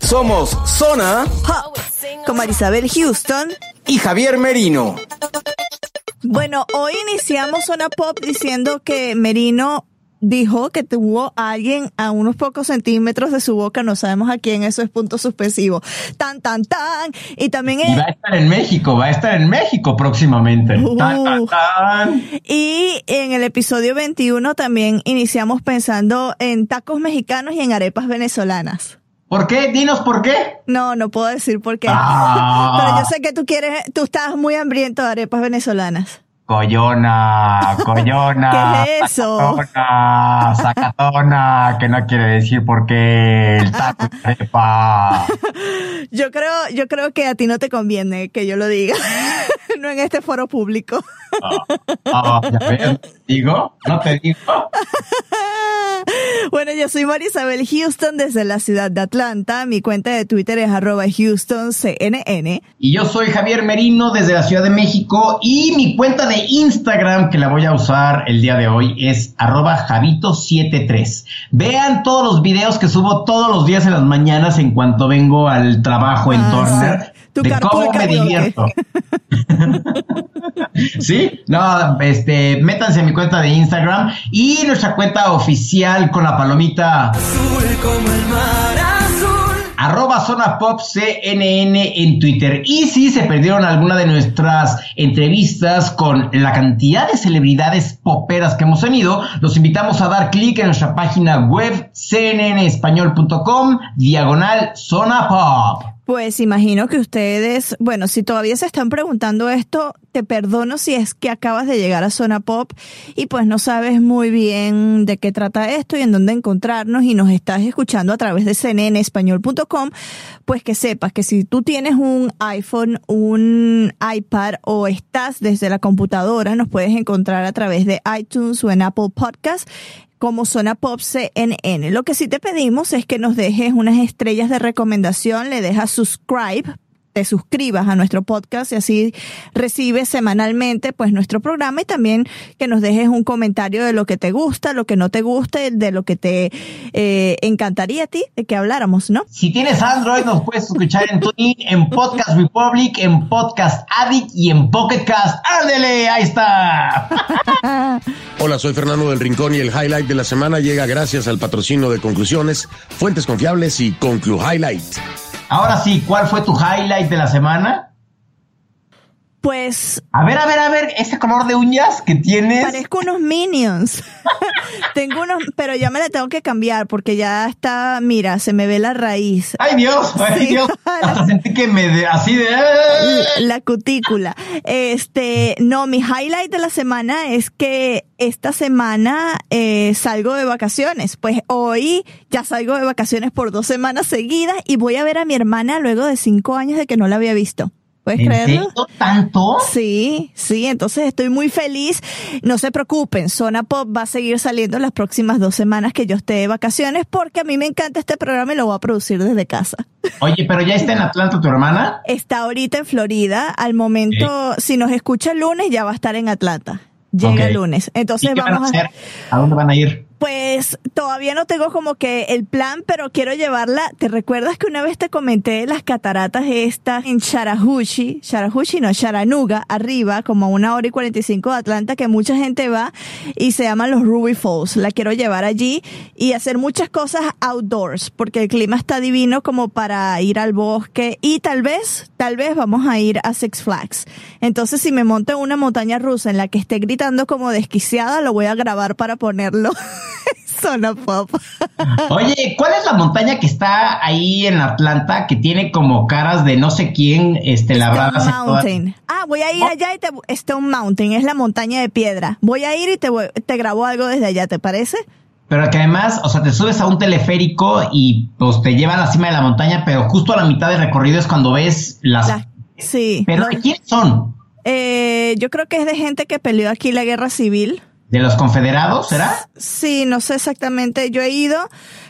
Somos Zona Hop, con Marisabel Houston. y Javier Merino. Bueno, hoy iniciamos Zona Pop diciendo que Merino dijo que tuvo a alguien a unos pocos centímetros de su boca, no sabemos a quién, eso es punto suspensivo. Tan, tan, tan. Y también Y va a estar en México, va a estar en México próximamente. Tan, tan, Uh. tan. Y en el episodio 21 también iniciamos pensando en tacos mexicanos y en arepas venezolanas. ¿Por qué? Dinos por qué. No, no puedo decir por qué. Ah. Pero yo sé que tú quieres, tú estás muy hambriento de arepas venezolanas. Coyona, coyona. ¿Qué es eso? Sacatona, sacatona, que no quiere decir por qué el taco arepa. Yo creo, yo creo que a ti no te conviene que yo lo diga. no en este foro público. Ah, ya ves, digo, no te digo. Bueno, yo soy Marisabel Houston desde la ciudad de Atlanta. Mi cuenta de Twitter es arroba HoustonCNN. Y yo soy Javier Merino desde la Ciudad de México y mi cuenta de Instagram que la voy a usar el día de hoy es arroba javito73. Vean todos los videos que subo todos los días en las mañanas en cuanto vengo al trabajo en Ah, Turner. sí. Tu de cómo me divierto. ¿Sí? No, este, métanse a mi cuenta de Instagram y nuestra cuenta oficial con la palomita. Arroba Zona Pop CNN en Twitter. Y si se perdieron alguna de nuestras entrevistas con la cantidad de celebridades poperas que hemos tenido, los invitamos a dar clic en nuestra página web cnnespañol.com diagonal Zona Pop. Pues imagino que ustedes, bueno, si todavía se están preguntando esto, te perdono si es que acabas de llegar a Zona Pop y pues no sabes muy bien de qué trata esto y en dónde encontrarnos y nos estás escuchando a través de cnnespañol.com, pues que sepas que si tú tienes un iPhone, un iPad o estás desde la computadora, nos puedes encontrar a través de iTunes o en Apple Podcast como Zona Pop CNN. Lo que sí te pedimos es que nos dejes unas estrellas de recomendación, le dejas subscribe, te suscribas a nuestro podcast y así recibes semanalmente pues nuestro programa y también que nos dejes un comentario de lo que te gusta, lo que no te gusta, de lo que te eh, encantaría a ti de que habláramos, ¿no? Si tienes Android, nos puedes escuchar en TuneIn, en Podcast Republic, en Podcast Addict y en Pocket Cast. ¡Ándele! ¡Ahí está! Hola, soy Fernando del Rincón y el highlight de la semana llega gracias al patrocinio de Conclusiones, Fuentes Confiables y Conclu Highlight. Ahora sí, ¿cuál fue tu highlight de la semana? Pues A ver, a ver, a ver, ese color de uñas que tienes. Parezco unos minions. tengo unos, pero ya me la tengo que cambiar porque ya está, mira, se me ve la raíz. ¡Ay, Dios! ¡Ay, Sí. Dios! Hasta sentí que me de, así de. La cutícula. Este, no, mi highlight de la semana es que esta semana eh, salgo de vacaciones. Pues hoy ya salgo de vacaciones por dos semanas seguidas y voy a ver a mi hermana luego de cinco años de que no la había visto. ¿Puedes ¿En creerlo? tanto? Sí, sí, entonces estoy muy feliz. No se preocupen, Zona Pop va a seguir saliendo las próximas dos semanas que yo esté de vacaciones porque a mí me encanta este programa y lo voy a producir desde casa. Oye, pero ya está en Atlanta tu hermana. Está ahorita en Florida, al momento, si nos escucha el lunes ya va a estar en Atlanta. Llega el lunes. Entonces ¿Y qué van a vamos a... hacer? ¿A dónde van a ir? Pues todavía no tengo como que el plan, pero quiero llevarla. ¿Te recuerdas que una vez te comenté las cataratas estas en Sharahushi? Sharahushi no, Sharanuga, arriba, como a una hora y 45 de Atlanta, que mucha gente va y se llaman los Ruby Falls. La quiero llevar allí y hacer muchas cosas outdoors, porque el clima está divino como para ir al bosque y tal vez, tal vez vamos a ir a Six Flags. Entonces, si me monto en una montaña rusa en la que esté gritando como desquiciada, lo voy a grabar para ponerlo. Zona pop. Oye, ¿cuál es la montaña que está ahí en Atlanta que tiene como caras de no sé quién este, labradas? Stone Mountain. Ah, voy a ir allá y te... Stone Mountain es la montaña de piedra. Voy a ir y te, voy- te grabo algo desde allá, ¿te parece? Pero que además, o sea, te subes a un teleférico y pues te lleva a la cima de la montaña, pero justo a la mitad del recorrido es cuando ves las... La- sí. ¿Pero No, de quiénes son? eh, yo creo que es de gente que peleó aquí la guerra civil. ¿De los confederados, será? Sí, no sé exactamente. Yo he ido,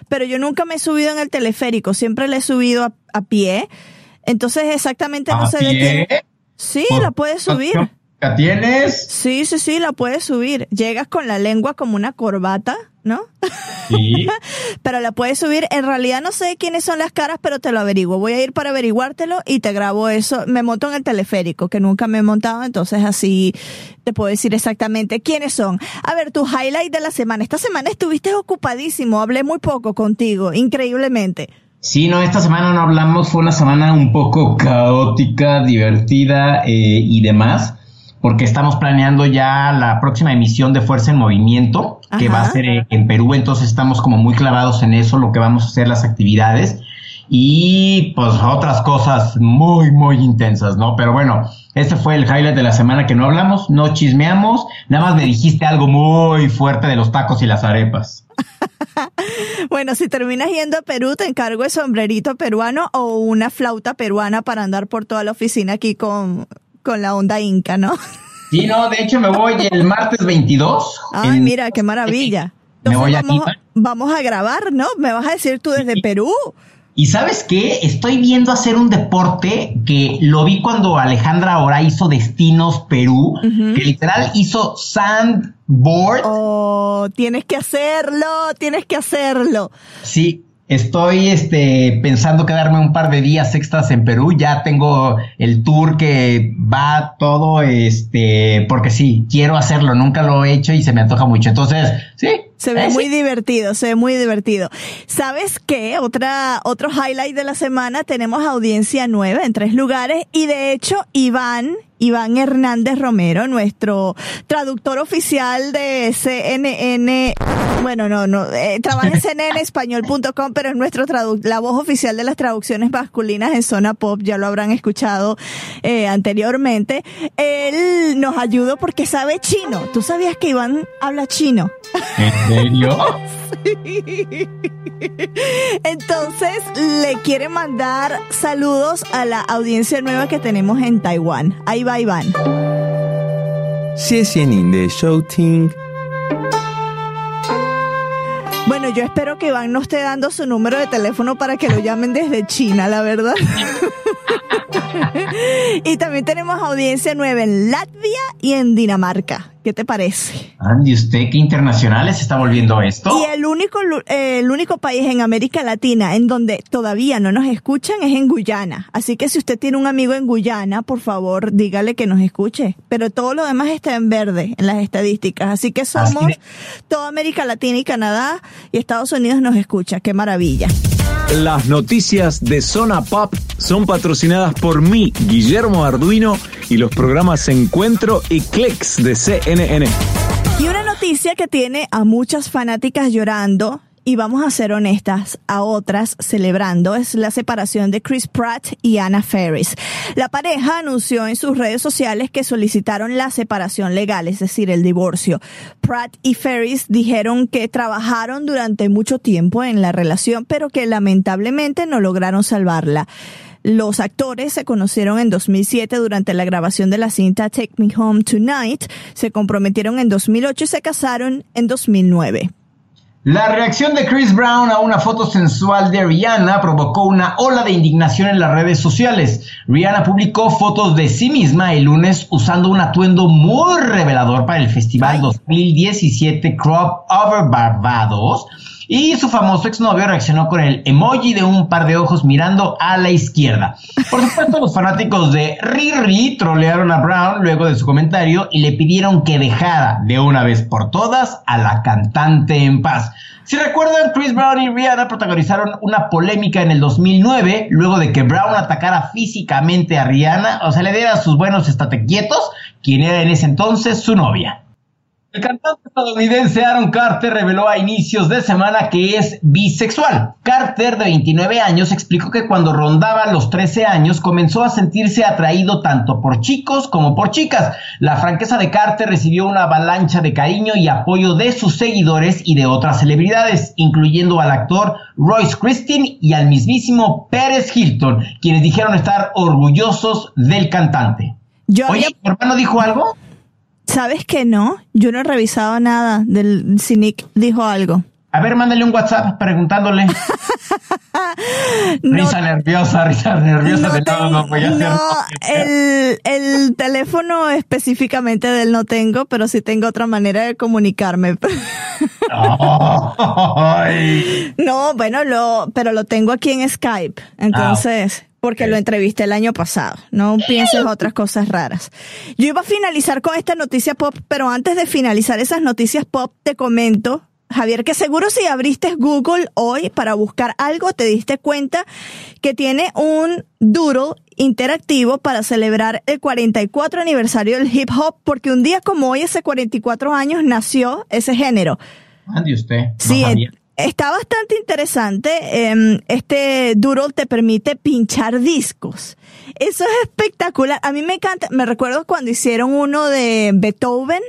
pero yo nunca me he subido en el teleférico. Siempre le he subido a, a pie. Entonces exactamente no ¿A sé de quién. Sí, ¿Por la puedes subir. ¿La tienes? Sí, sí, sí, la puedes subir. Llegas con la lengua como una corbata, ¿no? Sí. Pero la puedes subir. En realidad no sé quiénes son las caras, pero te lo averiguo. Voy a ir para averiguártelo y te grabo eso. Me monto en el teleférico, que nunca me he montado, entonces así te puedo decir exactamente quiénes son. A ver, tu highlight de la semana. Esta semana estuviste ocupadísimo, hablé muy poco contigo, increíblemente. Sí, no, esta semana no hablamos, fue una semana un poco caótica, divertida eh, y demás, porque estamos planeando ya la próxima emisión de Fuerza en Movimiento, que va a ser en Perú, entonces estamos como muy clavados en eso, lo que vamos a hacer, las actividades y pues otras cosas muy, muy intensas, ¿no? Pero bueno, este fue el highlight de la semana que no hablamos, no chismeamos, nada más me dijiste algo muy fuerte de los tacos y las arepas. Bueno, si terminas yendo a Perú, te encargo el sombrerito peruano o una flauta peruana para andar por toda la oficina aquí con, con la onda inca, ¿no? Sí, no, de hecho me voy el martes 22. Ay, En- mira, qué maravilla. Me voy Entonces a vamos, vamos a grabar, ¿no? Me vas a decir tú desde Perú. Y sabes qué, estoy viendo hacer un deporte que lo vi cuando Alejandra ahora hizo Destinos Perú, que literal hizo sandboard. Oh, tienes que hacerlo, tienes que hacerlo. Sí, estoy este, pensando quedarme un par de días extras en Perú. Ya tengo el tour que va todo, este, porque sí, quiero hacerlo. Nunca lo he hecho y se me antoja mucho. Entonces, sí. Se ve eh, muy divertido, se ve muy divertido. ¿Sabes qué? Otra, otro highlight de la semana, tenemos audiencia nueva en tres lugares y de hecho Iván, Iván Hernández Romero, nuestro traductor oficial de CNN, bueno, no, no, eh, trabaja en cnnespañol.com, pero es nuestro tradu la voz oficial de las traducciones masculinas en Zona Pop, ya lo habrán escuchado eh, anteriormente. Él nos ayudó porque sabe chino. ¿Tú sabías que Iván habla chino? ¿En serio? Entonces le quiere mandar saludos a la audiencia nueva que tenemos en Taiwán. Ahí va Iván. 谢谢您的收听。 Bueno, yo espero que Iván nos esté dando su número de teléfono para que lo llamen desde China, la verdad. y también tenemos audiencia nueva en Latvia y en Dinamarca. ¿Qué te parece? Andy, ¿usted qué internacional se está volviendo esto? Y el único, eh, el único país en América Latina en donde todavía no nos escuchan es en Guyana. Así que si usted tiene un amigo en Guyana, por favor, dígale que nos escuche. Pero todo lo demás está en verde en las estadísticas. Así que somos de- toda América Latina y Canadá y Estados Unidos nos escucha. Qué maravilla. Las noticias de Zona Pop son patrocinadas por mí, Guillermo Arduino, y los programas Encuentro y Clicks de CNN. Y una noticia que tiene a muchas fanáticas llorando, y vamos a ser honestas, a otras celebrando, es la separación de Chris Pratt y Anna Ferris. La pareja anunció en sus redes sociales que solicitaron la separación legal, es decir, el divorcio. Pratt y Ferris dijeron que trabajaron durante mucho tiempo en la relación, pero que lamentablemente no lograron salvarla. Los actores se conocieron en 2007 durante la grabación de la cinta Take Me Home Tonight, se comprometieron en 2008 y se casaron en 2009. La reacción de Chris Brown a una foto sensual de Rihanna provocó una ola de indignación en las redes sociales. Rihanna publicó fotos de sí misma el lunes usando un atuendo muy revelador para el Festival 2017 Crop Over Barbados y su famoso exnovio reaccionó con el emoji de un par de ojos mirando a la izquierda. Por supuesto, los fanáticos de Riri trolearon a Brown luego de su comentario y le pidieron que dejara de una vez por todas a la cantante en paz. Si recuerdan, Chris Brown y Rihanna protagonizaron una polémica en el 2009 luego de que Brown atacara físicamente a Rihanna, o sea, le diera sus buenos estate quietos, quien era en ese entonces su novia. El cantante estadounidense Aaron Carter reveló a inicios de semana que es bisexual. Carter, de 29 años, explicó que cuando rondaba los 13 años comenzó a sentirse atraído tanto por chicos como por chicas. La franqueza de Carter recibió una avalancha de cariño y apoyo de sus seguidores y de otras celebridades, incluyendo al actor Royce Christine y al mismísimo Pérez Hilton, quienes dijeron estar orgullosos del cantante. Oye, ¿mi hermano dijo algo? ¿Sabes que no? Yo no he revisado nada del si Nick dijo algo. A ver, mándale un WhatsApp preguntándole. risa nerviosa, risa nerviosa de todo, no voy a hacer. No, el, el teléfono específicamente de él no tengo, pero sí tengo otra manera de comunicarme. no, bueno, lo, pero lo tengo aquí en Skype. Entonces, porque lo entrevisté el año pasado. No pienses otras cosas raras. Yo iba a finalizar con esta noticia pop, pero antes de finalizar esas noticias pop, te comento, Javier, que seguro si abriste Google hoy para buscar algo, te diste cuenta que tiene un doodle interactivo para celebrar el 44 aniversario del hip hop, porque un día como hoy, hace 44 años, nació ese género. Ande usted. sí, Está bastante interesante. Em, este Doodle te permite pinchar discos. Eso es espectacular. A mí me encanta. Me recuerdo cuando hicieron uno de Beethoven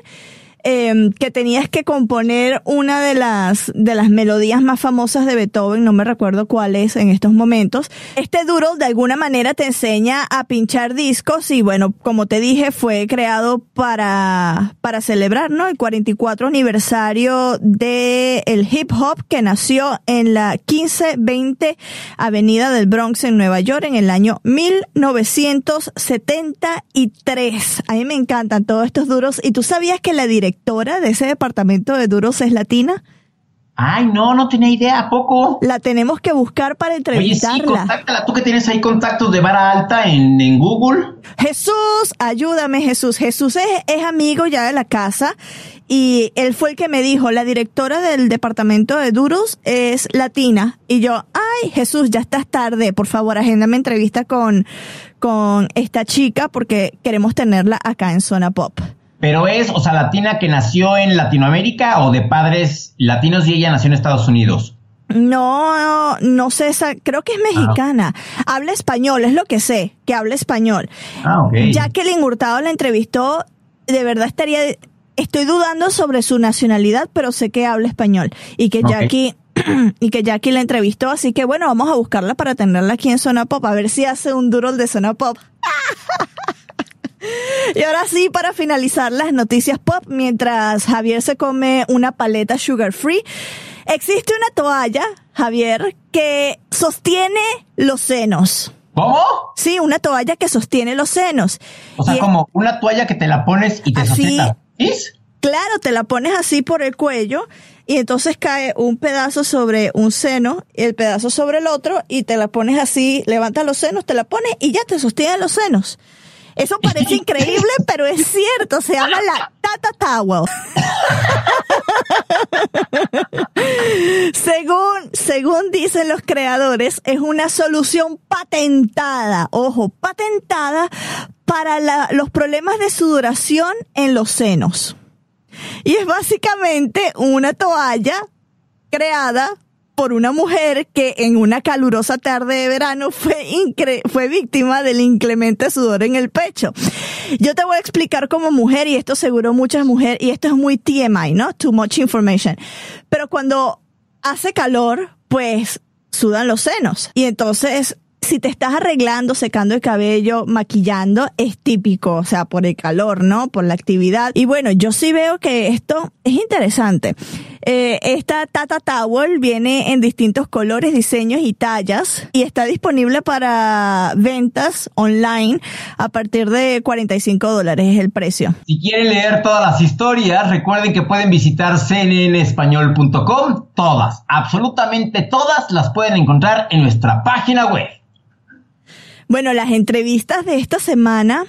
Em, que tenías que componer una de las, de las melodías más famosas de Beethoven, no me recuerdo cuál es en estos momentos. Este Doodle de alguna manera te enseña a pinchar discos y bueno, como te dije, fue creado para, para celebrar, ¿no? El 44 aniversario de el hip hop que nació en la 1520 Avenida del Bronx en Nueva York en el año 1973. A mí me encantan todos estos duros y tú sabías que la dirección directora de ese departamento de duros es latina? Ay, no, no tenía idea, ¿a poco? La tenemos que buscar para entrevistarla. Oye, sí, contáctala. Tú que tienes ahí contactos de vara alta en, en Google. Jesús, ayúdame, Jesús. Jesús es, es amigo ya de la casa y él fue el que me dijo, la directora del departamento de Duros es latina. Y yo, ay, Jesús, ya estás tarde. Por favor, agéndame entrevista con, con esta chica porque queremos tenerla acá en Zona Pop. Pero es, o sea, latina que nació en Latinoamérica o de padres latinos y ella nació en Estados Unidos. No, no sé, creo que es mexicana. Habla español, es lo que sé, que habla español. Ah, ok. Jacqueline Hurtado la entrevistó, de verdad estaría, estoy dudando sobre su nacionalidad, pero sé que habla español. Y que Jackie, y que Jackie la entrevistó, así que bueno, vamos a buscarla para tenerla aquí en Zona Pop, a ver si hace un duro de Zona Pop. Y ahora sí, para finalizar las noticias pop, mientras Javier se come una paleta sugar free, existe una toalla, Javier, que sostiene los senos. ¿Cómo? Sí, una toalla que sostiene los senos. O sea, como una toalla que te la pones y te así, Claro, te la pones así por el cuello y entonces cae un pedazo sobre un seno y el pedazo sobre el otro y te la pones así, levantas los senos, te la pones y ya te sostiene los senos. Eso parece increíble, pero es cierto. Se llama la Tata Towel. según, según dicen los creadores, es una solución patentada, ojo, patentada para los problemas de sudoración en los senos. Y es básicamente una toalla creada por una mujer que en una calurosa tarde de verano fue, fue víctima del inclemente sudor en el pecho. Yo te voy a explicar como mujer, y esto seguro muchas mujeres, y esto es muy TMI, ¿no? Too much information. Pero cuando hace calor, pues sudan los senos. Y entonces si te estás arreglando, secando el cabello, maquillando, es típico, o sea, por el calor, ¿no? Por la actividad. Y bueno, yo sí veo que esto es interesante. Eh, esta Tata Towel viene en distintos colores, diseños y tallas y está disponible para ventas online a partir de 45 dólares es el precio. Si quieren leer todas las historias, recuerden que pueden visitar cnnespañol.com. Todas, absolutamente todas las pueden encontrar en nuestra página web. Bueno, las entrevistas de esta semana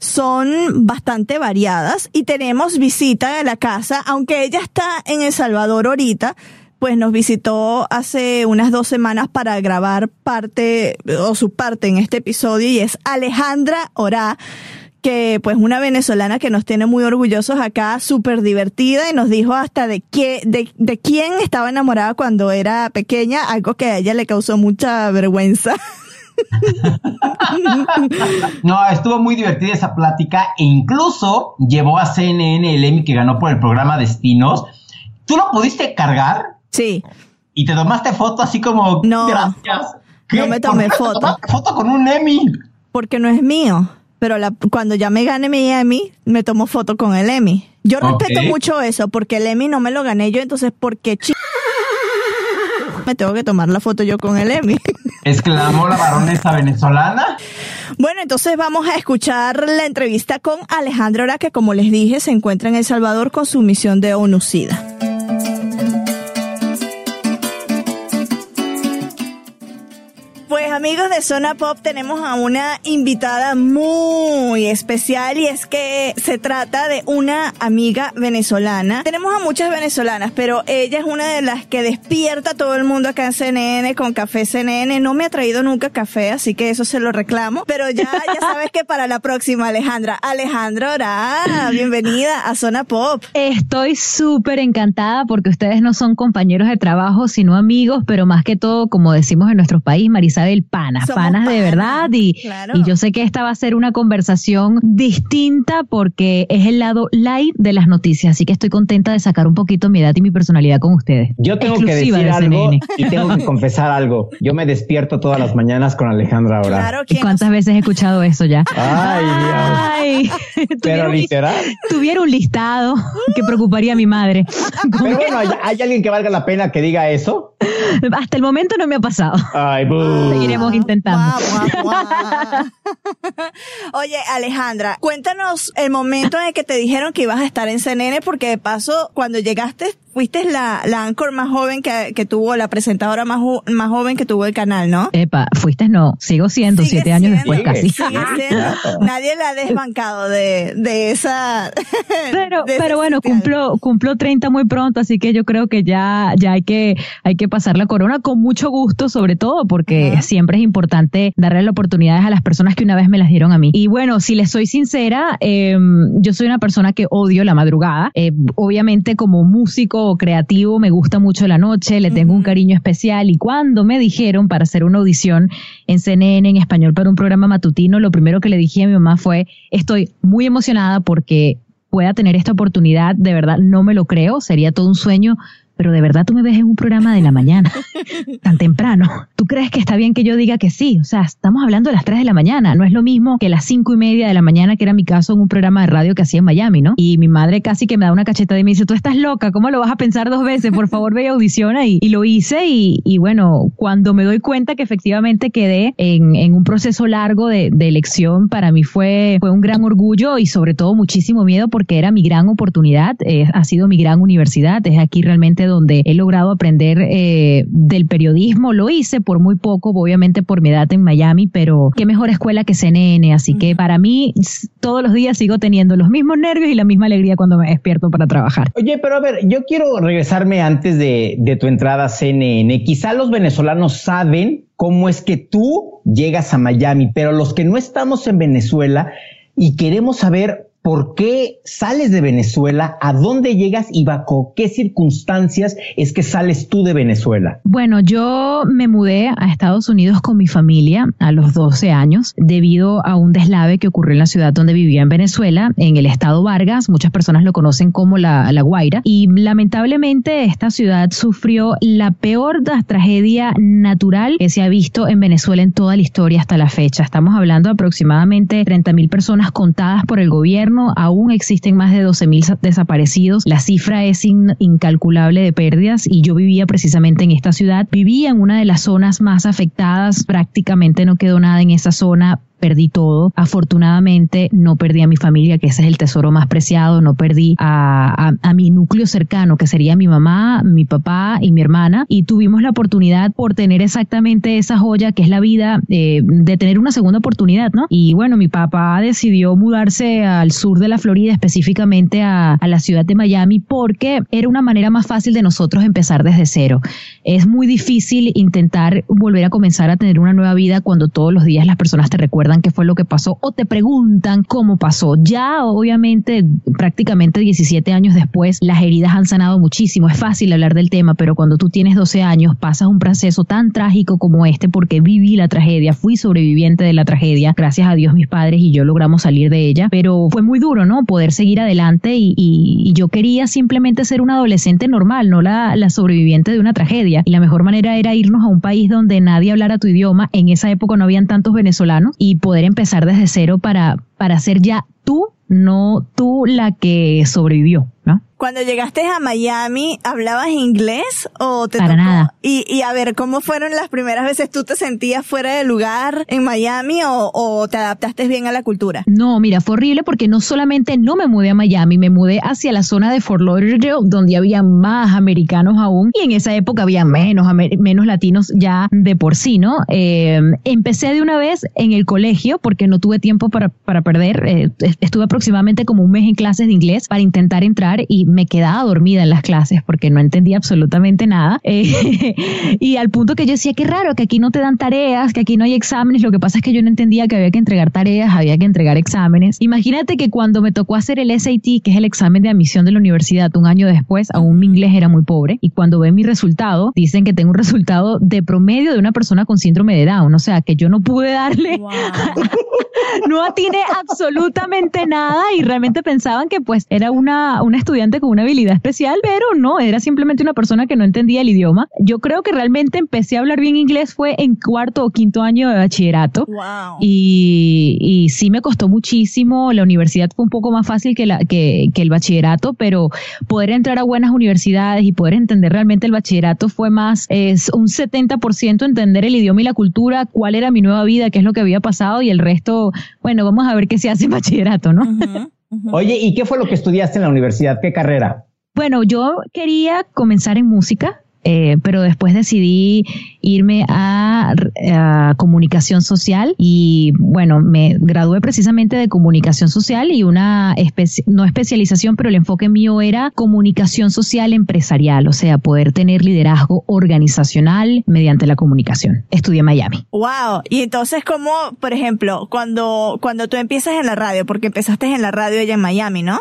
son bastante variadas y tenemos visita de la casa, aunque ella está en El Salvador ahorita, pues nos visitó hace unas dos semanas para grabar parte o su parte en este episodio y es Alejandra Orá que pues una venezolana que nos tiene muy orgullosos acá, súper divertida y nos dijo hasta de, qué, de, de quién estaba enamorada cuando era pequeña, algo que a ella le causó mucha vergüenza. no, estuvo muy divertida esa plática e incluso llevó a CNN el Emmy que ganó por el programa Destinos. ¿Tú lo pudiste cargar? Sí. ¿Y te tomaste foto así como no, gracias? No me tomé foto. foto con un Emmy. Porque no es mío. Pero la, cuando ya me gane mi Emmy, me tomo foto con el Emmy. Yo respeto mucho eso, porque el Emmy no me lo gané yo, entonces, ¿por qué ch me tengo que tomar la foto yo con el Emmy? exclamó la baronesa venezolana. Bueno, entonces vamos a escuchar la entrevista con Alejandro Ora, que como les dije, se encuentra en El Salvador con su misión de ONUCIDA. Amigos de Zona Pop tenemos a una invitada muy especial y es que se trata de una amiga venezolana. Tenemos a muchas venezolanas, pero ella es una de las que despierta a todo el mundo acá en CNN con Café CNN. No me ha traído nunca café, así que eso se lo reclamo. Pero ya, ya sabes que para la próxima, Alejandra. Alejandra Ora, bienvenida a Zona Pop. Estoy súper encantada porque ustedes no son compañeros de trabajo, sino amigos, pero más que todo, como decimos en nuestro país, Marisa panas, panas de verdad. Y, y yo sé que esta va a ser una conversación distinta porque es el lado live de las noticias. Así que estoy contenta de sacar un poquito mi edad y mi personalidad con ustedes. Yo tengo que decir algo y tengo que confesar algo. Yo me despierto todas las mañanas con Alejandra ahora. ¿Y cuántas veces he escuchado eso ya? Ay, Dios. Pero literal. Tuviera un listado que preocuparía a mi madre. Pero bueno, ¿hay, alguien que valga la pena que diga eso? Hasta el momento no me ha pasado. Ay, Seguiremos intentando. Oye, Alejandra, cuéntanos el momento en el que te dijeron que ibas a estar en CNN, porque de paso, cuando llegaste, fuiste la, la anchor más joven que, que tuvo, la presentadora más, más joven que tuvo el canal, ¿no? Epa, fuiste no, sigo siendo, siete años después casi. nadie la ha desbancado de, de esa... Pero, pero bueno, cumplo, cumplo 30 muy pronto, así que yo creo que ya, ya hay que, hay que pasar la corona con mucho gusto, sobre todo, porque siempre es importante darle las oportunidades a las personas que una vez me las dieron a mí. Y bueno, si les soy sincera, em, yo soy una persona que odio la madrugada. Eh, obviamente como músico creativo, me gusta mucho la noche, le tengo un cariño especial y cuando me dijeron para hacer una audición en CNN en español para un programa matutino, lo primero que le dije a mi mamá fue, estoy muy emocionada porque pueda tener esta oportunidad, de verdad no me lo creo, sería todo un sueño, pero de verdad tú me ves en un programa de la mañana, tan temprano. ¿Tú crees que está bien que yo diga que sí? O sea, estamos hablando de las 3 de la mañana, no es lo mismo que las cinco y media de la mañana, que era mi caso en un programa de radio que hacía en Miami, ¿no? Y mi madre casi que me da una cacheta y me dice, tú estás loca, ¿cómo lo vas a pensar dos veces? Por favor, ve y audiciona. Y, y lo hice y, y, bueno, cuando me doy cuenta que efectivamente quedé en, en un proceso largo de, de, elección, para mí fue, fue un gran orgullo y sobre todo muchísimo miedo porque era mi gran oportunidad, eh, ha sido mi gran universidad, es aquí realmente donde he logrado aprender eh, del periodismo. Lo hice por muy poco, obviamente por mi edad en Miami, pero qué mejor escuela que CNN. Así que para mí todos los días sigo teniendo los mismos nervios y la misma alegría cuando me despierto para trabajar. Oye, pero a ver, yo quiero regresarme antes de, de tu entrada a CNN. Quizá los venezolanos saben cómo es que tú llegas a Miami, pero los que no estamos en Venezuela y queremos saber ¿Por qué sales de Venezuela? ¿A dónde llegas y qué circunstancias es que sales tú de Venezuela? Bueno, yo me mudé a Estados Unidos con mi familia a los 12 años debido a un deslave que ocurrió en la ciudad donde vivía en Venezuela, en el estado Vargas. Muchas personas lo conocen como la, la Guaira. Y lamentablemente esta ciudad sufrió la peor tragedia natural que se ha visto en Venezuela en toda la historia hasta la fecha. Estamos hablando de aproximadamente 30 mil personas contadas por el gobierno aún existen más de 12 mil desaparecidos. La cifra es incalculable de pérdidas y yo vivía precisamente en esta ciudad. Vivía en una de las zonas más afectadas, prácticamente no quedó nada en esa zona perdí todo. Afortunadamente no perdí a mi familia, que ese es el tesoro más preciado, no perdí a, mi núcleo cercano, que sería mi mamá, mi papá y mi hermana, y tuvimos la oportunidad por tener exactamente esa joya que es la vida, eh, de tener una segunda oportunidad, ¿no? Y bueno, mi papá decidió mudarse al sur de la Florida, específicamente a, a la ciudad de Miami, porque era una manera más fácil de nosotros empezar desde cero. Es muy difícil intentar volver a comenzar a tener una nueva vida cuando todos los días las personas te recuerdan qué fue lo que pasó o te preguntan cómo pasó. Ya obviamente prácticamente 17 años después las heridas han sanado muchísimo. Es fácil hablar del tema, pero cuando tú tienes 12 años pasas un proceso tan trágico como este porque viví la tragedia, fui sobreviviente de la tragedia. Gracias a Dios mis padres y yo logramos salir de ella, pero fue muy duro, ¿no? Poder seguir adelante y, yo quería simplemente ser una adolescente normal, no la, sobreviviente de una tragedia. Y la mejor manera era irnos a un país donde nadie hablara tu idioma. En esa época no habían tantos venezolanos poder empezar desde cero para, para ser ya tú, no tú la que sobrevivió, ¿no? Cuando llegaste a Miami, ¿hablabas inglés o te Para nada. Y, y a ver, ¿cómo fueron las primeras veces? ¿Tú te sentías fuera de lugar en Miami o, o te adaptaste bien a la cultura? No, mira, fue horrible porque no solamente no me mudé a Miami, me mudé hacia la zona de Fort Lauderdale, donde había más americanos aún, y en esa época había menos, menos latinos ya de por sí, ¿no? Eh, empecé de una vez en el colegio porque no tuve tiempo para, para perder. Eh, estuve aproximadamente como un mes en clases de inglés para intentar entrar y me quedaba dormida en las clases porque no entendía absolutamente nada. Eh, y al punto que yo decía, qué raro, que aquí no te dan tareas, que aquí no hay exámenes. Lo que pasa es que yo no entendía que había que entregar tareas, había que entregar exámenes. Imagínate que cuando me tocó hacer el SAT, que es el examen de admisión de la universidad, un año después, aún mi inglés era muy pobre. Y cuando ven mi resultado, dicen que tengo un resultado de promedio de una persona con síndrome de Down. O sea, que yo no pude darle, no atiné absolutamente nada y realmente pensaban que pues era una, una estudiante con una habilidad especial, pero no, era simplemente una persona que no entendía el idioma. Yo creo que realmente empecé a hablar bien inglés fue en cuarto o quinto año de bachillerato. Y, y sí me costó muchísimo. La universidad fue un poco más fácil que, la, que, que el bachillerato, pero poder entrar a buenas universidades y poder entender realmente el bachillerato fue más, es un 70% entender el idioma y la cultura, cuál era mi nueva vida, qué es lo que había pasado y el resto, bueno, vamos a ver qué se hace en bachillerato, ¿no? Oye, ¿y qué fue lo que estudiaste en la universidad? ¿Qué carrera? Bueno, yo quería comenzar en música, eh, pero después decidí irme a, comunicación social y bueno, me gradué precisamente de comunicación social y una no especialización, pero el enfoque mío era comunicación social empresarial, o sea, poder tener liderazgo organizacional mediante la comunicación. Estudié en Miami. Wow. Y entonces, ¿cómo, por ejemplo, cuando, cuando tú empiezas en la radio, porque empezaste en la radio allá en Miami, ¿no?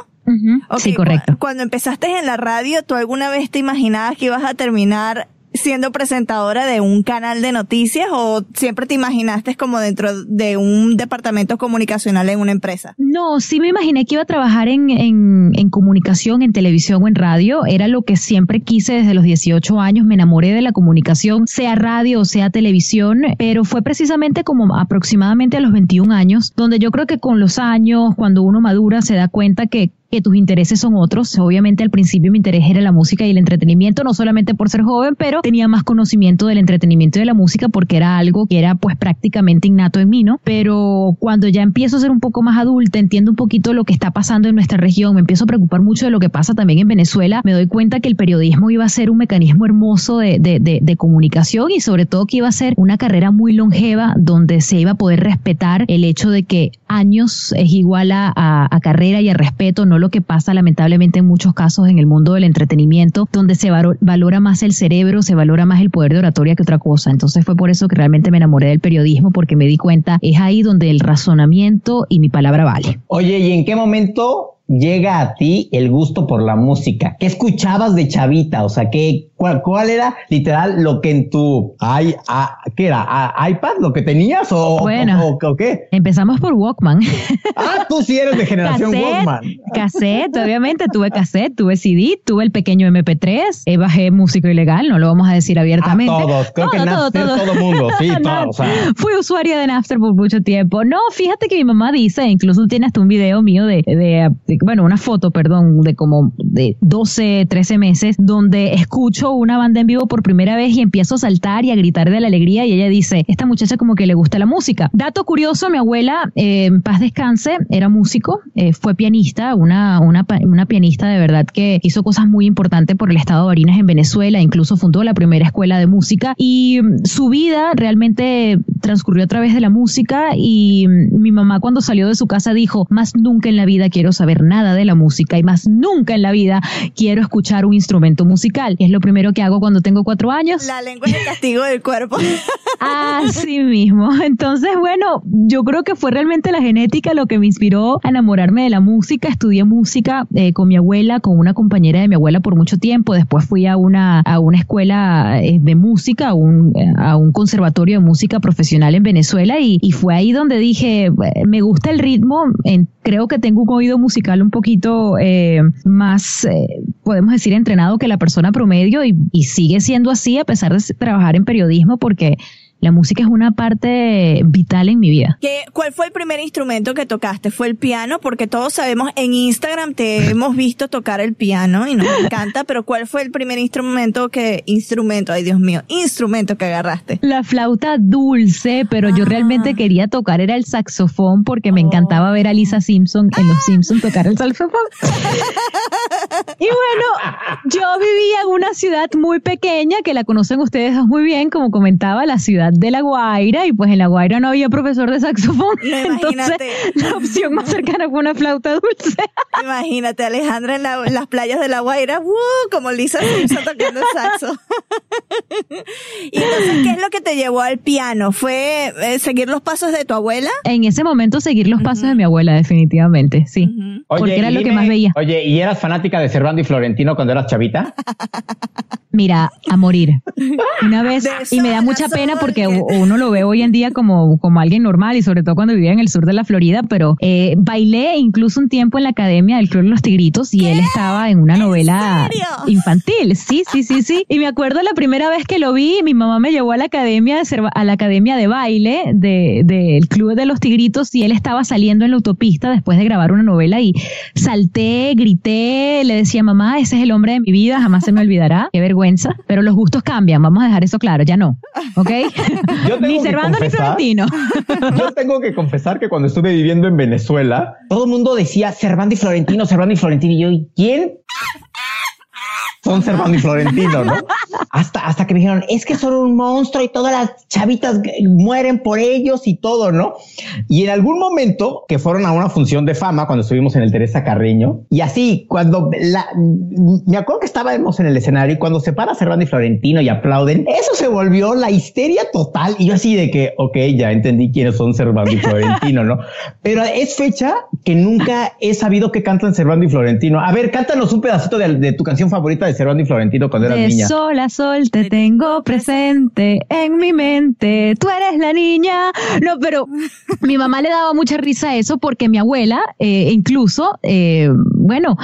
Sí, correcto. Cuando empezaste en la radio, ¿tú alguna vez te imaginabas que ibas a terminar siendo presentadora de un canal de noticias o siempre te imaginaste como dentro de un departamento comunicacional en una empresa? No, sí me imaginé que iba a trabajar en, en, en, comunicación, en televisión o en radio. Era lo que siempre quise desde los 18 años. Me enamoré de la comunicación, sea radio o sea televisión, pero fue precisamente como aproximadamente a los 21 años, donde yo creo que con los años, cuando uno madura, se da cuenta que que tus intereses son otros. Obviamente al principio mi interés era la música y el entretenimiento, no solamente por ser joven, pero tenía más conocimiento del entretenimiento y de la música porque era algo que era pues prácticamente innato en mí, ¿no? Pero cuando ya empiezo a ser un poco más adulta, entiendo un poquito lo que está pasando en nuestra región, me empiezo a preocupar mucho de lo que pasa también en Venezuela, me doy cuenta que el periodismo iba a ser un mecanismo hermoso de, de, de, de comunicación y sobre todo que iba a ser una carrera muy longeva donde se iba a poder respetar el hecho de que años es igual a, a, carrera y a respeto, no lo que pasa lamentablemente en muchos casos en el mundo del entretenimiento, donde se valora más el cerebro, se valora más el poder de oratoria que otra cosa. Entonces fue por eso que realmente me enamoré del periodismo, porque me di cuenta, es ahí donde el razonamiento y mi palabra vale. Oye, ¿y en qué momento llega a ti el gusto por la música? ¿Qué escuchabas de chavita? O sea, ¿qué, cuál, era literal lo que en tu ay, ¿qué era? iPad lo que tenías o, bueno, o, qué? Empezamos por Walkman. Ah, tú sí eres de generación Walkman. Cassette, obviamente, tuve cassette, tuve CD, tuve el pequeño MP3, eh, bajé músico ilegal, no lo vamos a decir abiertamente. A todos, creo que Napster todo, todo mundo, sí, todos. Fui usuaria de Napster por mucho tiempo. No, fíjate que mi mamá dice, incluso tiene hasta un video mío de, de bueno, una foto, perdón, de como de 12, 13 meses, donde escucho una banda en vivo por primera vez y empiezo a saltar y a gritar de la alegría y ella dice, esta muchacha como que le gusta la música. Dato curioso, mi abuela, eh, en paz descanse, era músico, eh, fue pianista, una, una, una pianista de verdad que hizo cosas muy importantes por el estado de Barinas en Venezuela, incluso fundó la primera escuela de música y mm, su vida realmente transcurrió a través de la música y mm, mi mamá cuando salió de su casa dijo, más nunca en la vida quiero saber nada de la música y más nunca en la vida quiero escuchar un instrumento musical. Es lo primero que hago cuando tengo cuatro años. La lengua es el castigo del cuerpo. Así mismo. Entonces, bueno, yo creo que fue realmente la genética lo que me inspiró a enamorarme de la música. Estudié música eh, con mi abuela, con una compañera de mi abuela por mucho tiempo. Después fui a una, a una escuela eh, de música, a un, a un conservatorio de música profesional en Venezuela y, y fue ahí donde dije, me gusta el ritmo, en, creo que tengo un oído musical un poquito eh, más, podemos decir, entrenado que la persona promedio y sigue siendo así a pesar de trabajar en periodismo porque la música es una parte vital en mi vida. ¿Qué, ¿Cuál fue el primer instrumento que tocaste? ¿Fue el piano? Porque todos sabemos, en Instagram te hemos visto tocar el piano y nos encanta, pero ¿cuál fue el primer instrumento que, instrumento, ay Dios mío, instrumento que agarraste? La flauta dulce, pero yo realmente ah. quería tocar era el saxofón porque me encantaba ver a Lisa Simpson en Los Simpsons tocar el saxofón. y bueno, yo vivía en una ciudad muy pequeña que la conocen ustedes muy bien, como comentaba, la ciudad de La Guaira y pues en La Guaira no había profesor de saxofón. entonces la opción más cercana fue una flauta dulce. Imagínate Alejandra en, las playas de La Guaira, ¡uh! como Lisa Simpson tocando el saxo. y entonces, ¿qué es lo que te llevó al piano? ¿Fue eh, seguir los pasos de tu abuela? En ese momento seguir los pasos de mi abuela, definitivamente, sí. porque era lo que más veía. Oye, ¿y eras fanática de Cervando y Florentino cuando eras chavita? Mira, a morir. Una vez, y me da mucha pena porque uno lo ve hoy en día como, como alguien normal y sobre todo cuando vivía en el sur de la Florida, pero eh, bailé incluso un tiempo en la Academia del Club de los Tigritos y él estaba en una novela infantil. Sí, sí, sí, sí. Y me acuerdo la primera vez que lo vi, mi mamá me llevó a la academia de, a la academia de baile del de, Club de los Tigritos y él estaba saliendo en la autopista después de grabar una novela y salté, grité, le decía, mamá, ese es el hombre de mi vida, jamás se me olvidará. Qué vergüenza pero los gustos cambian, vamos a dejar eso claro, ya no, ¿ok? ni Cervando ni Florentino. yo tengo que confesar que cuando estuve viviendo en Venezuela, todo el mundo decía Cervando y Florentino, Cervando y Florentino, y yo, ¿quién? Son Servando y Florentino, ¿no? Hasta, hasta que me dijeron, es que son un monstruo y todas las chavitas mueren por ellos y todo, ¿no? Y en algún momento que fueron a una función de fama cuando estuvimos en el Teresa Carreño, y así, cuando la, me acuerdo que estábamos en el escenario y cuando se para Servando y Florentino y aplauden, eso se volvió la histeria total. Y yo así de que, ok, ya entendí quiénes son Servando y Florentino, ¿no? Pero es fecha que nunca he sabido que cantan Servando y Florentino. A ver, cántanos un pedacito de, de tu canción favorita de Cervando y Florentino cuando eras niña. Sol a sol te tengo presente en mi mente, tú eres la niña. No, pero mi mamá le daba mucha risa a eso porque mi abuela, eh, incluso, eh, bueno,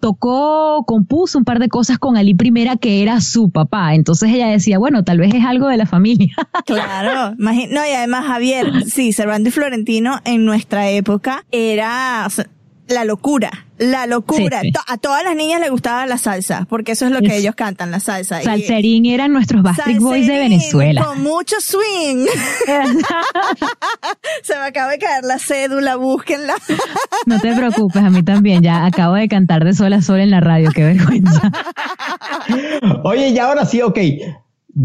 tocó, compuso un par de cosas con Ali Primera, que era su papá. Entonces ella decía, bueno, tal vez es algo de la familia. Claro, no, y además Javier, sí, Cervantes y Florentino en nuestra época era la locura la locura. A todas las niñas les gustaba la salsa, porque eso es lo que ellos cantan, la salsa. Salserín eran nuestros Backstreet Boys de Venezuela. Con mucho swing. Se me acaba de caer la cédula, búsquenla. no te preocupes, a mí también. Ya acabo de cantar de sol a sol en la radio, qué vergüenza. Oye, y ahora sí, ok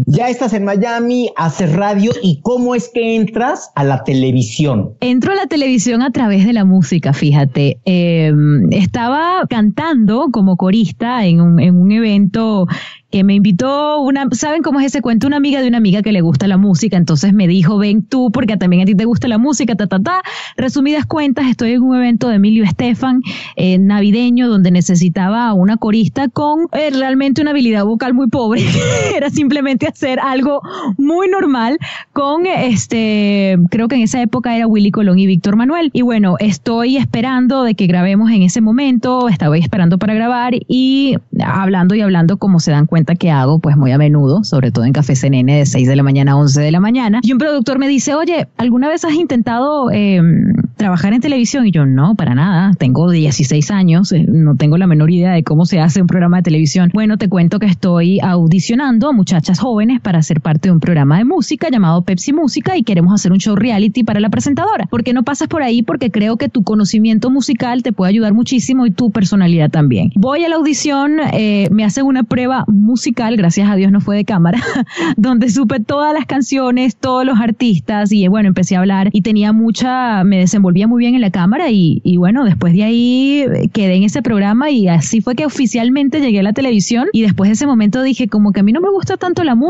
ya estás en Miami, haces radio y cómo es que entras a la televisión. Entro a la televisión a través de la música, fíjate. Em, estaba cantando como corista en un, en un evento que me invitó una, ¿saben cómo es ese cuento? Una amiga de una amiga que le gusta la música, entonces me dijo, ven tú, porque también a ti te gusta la música, ta, ta, ta. Resumidas cuentas, estoy en un evento de Emilio Estefan, eh, navideño, donde necesitaba una corista con eh, realmente una habilidad vocal muy pobre. Era simplemente hacer algo muy normal con, este, creo que en esa época era Willy Colón y Víctor Manuel. Y bueno, estoy esperando de que grabemos en ese momento, estaba esperando para grabar y hablando y hablando como se dan cuenta que hago pues muy a menudo, sobre todo en Café CNN de 6 de la mañana a 11 de la mañana. Y un productor me dice, oye, ¿alguna vez has intentado em, trabajar en televisión? Y yo, no, para nada, tengo 16 años, eh, no tengo la menor idea de cómo se hace un programa de televisión. Bueno, te cuento que estoy audicionando a muchachas jóvenes para ser parte de un programa de música llamado Pepsi Música y queremos hacer un show reality para la presentadora. ¿Por qué no pasas por ahí? Porque creo que tu conocimiento musical te puede ayudar muchísimo y tu personalidad también. Voy a la audición, eh, me hacen una prueba musical, gracias a Dios no fue de cámara, donde supe todas las canciones, todos los artistas y bueno, empecé a hablar y tenía mucha, me desenvolvía muy bien en la cámara y, y bueno, después de ahí quedé en ese programa y así fue que oficialmente llegué a la televisión y después de ese momento dije como que a mí no me gusta tanto la música,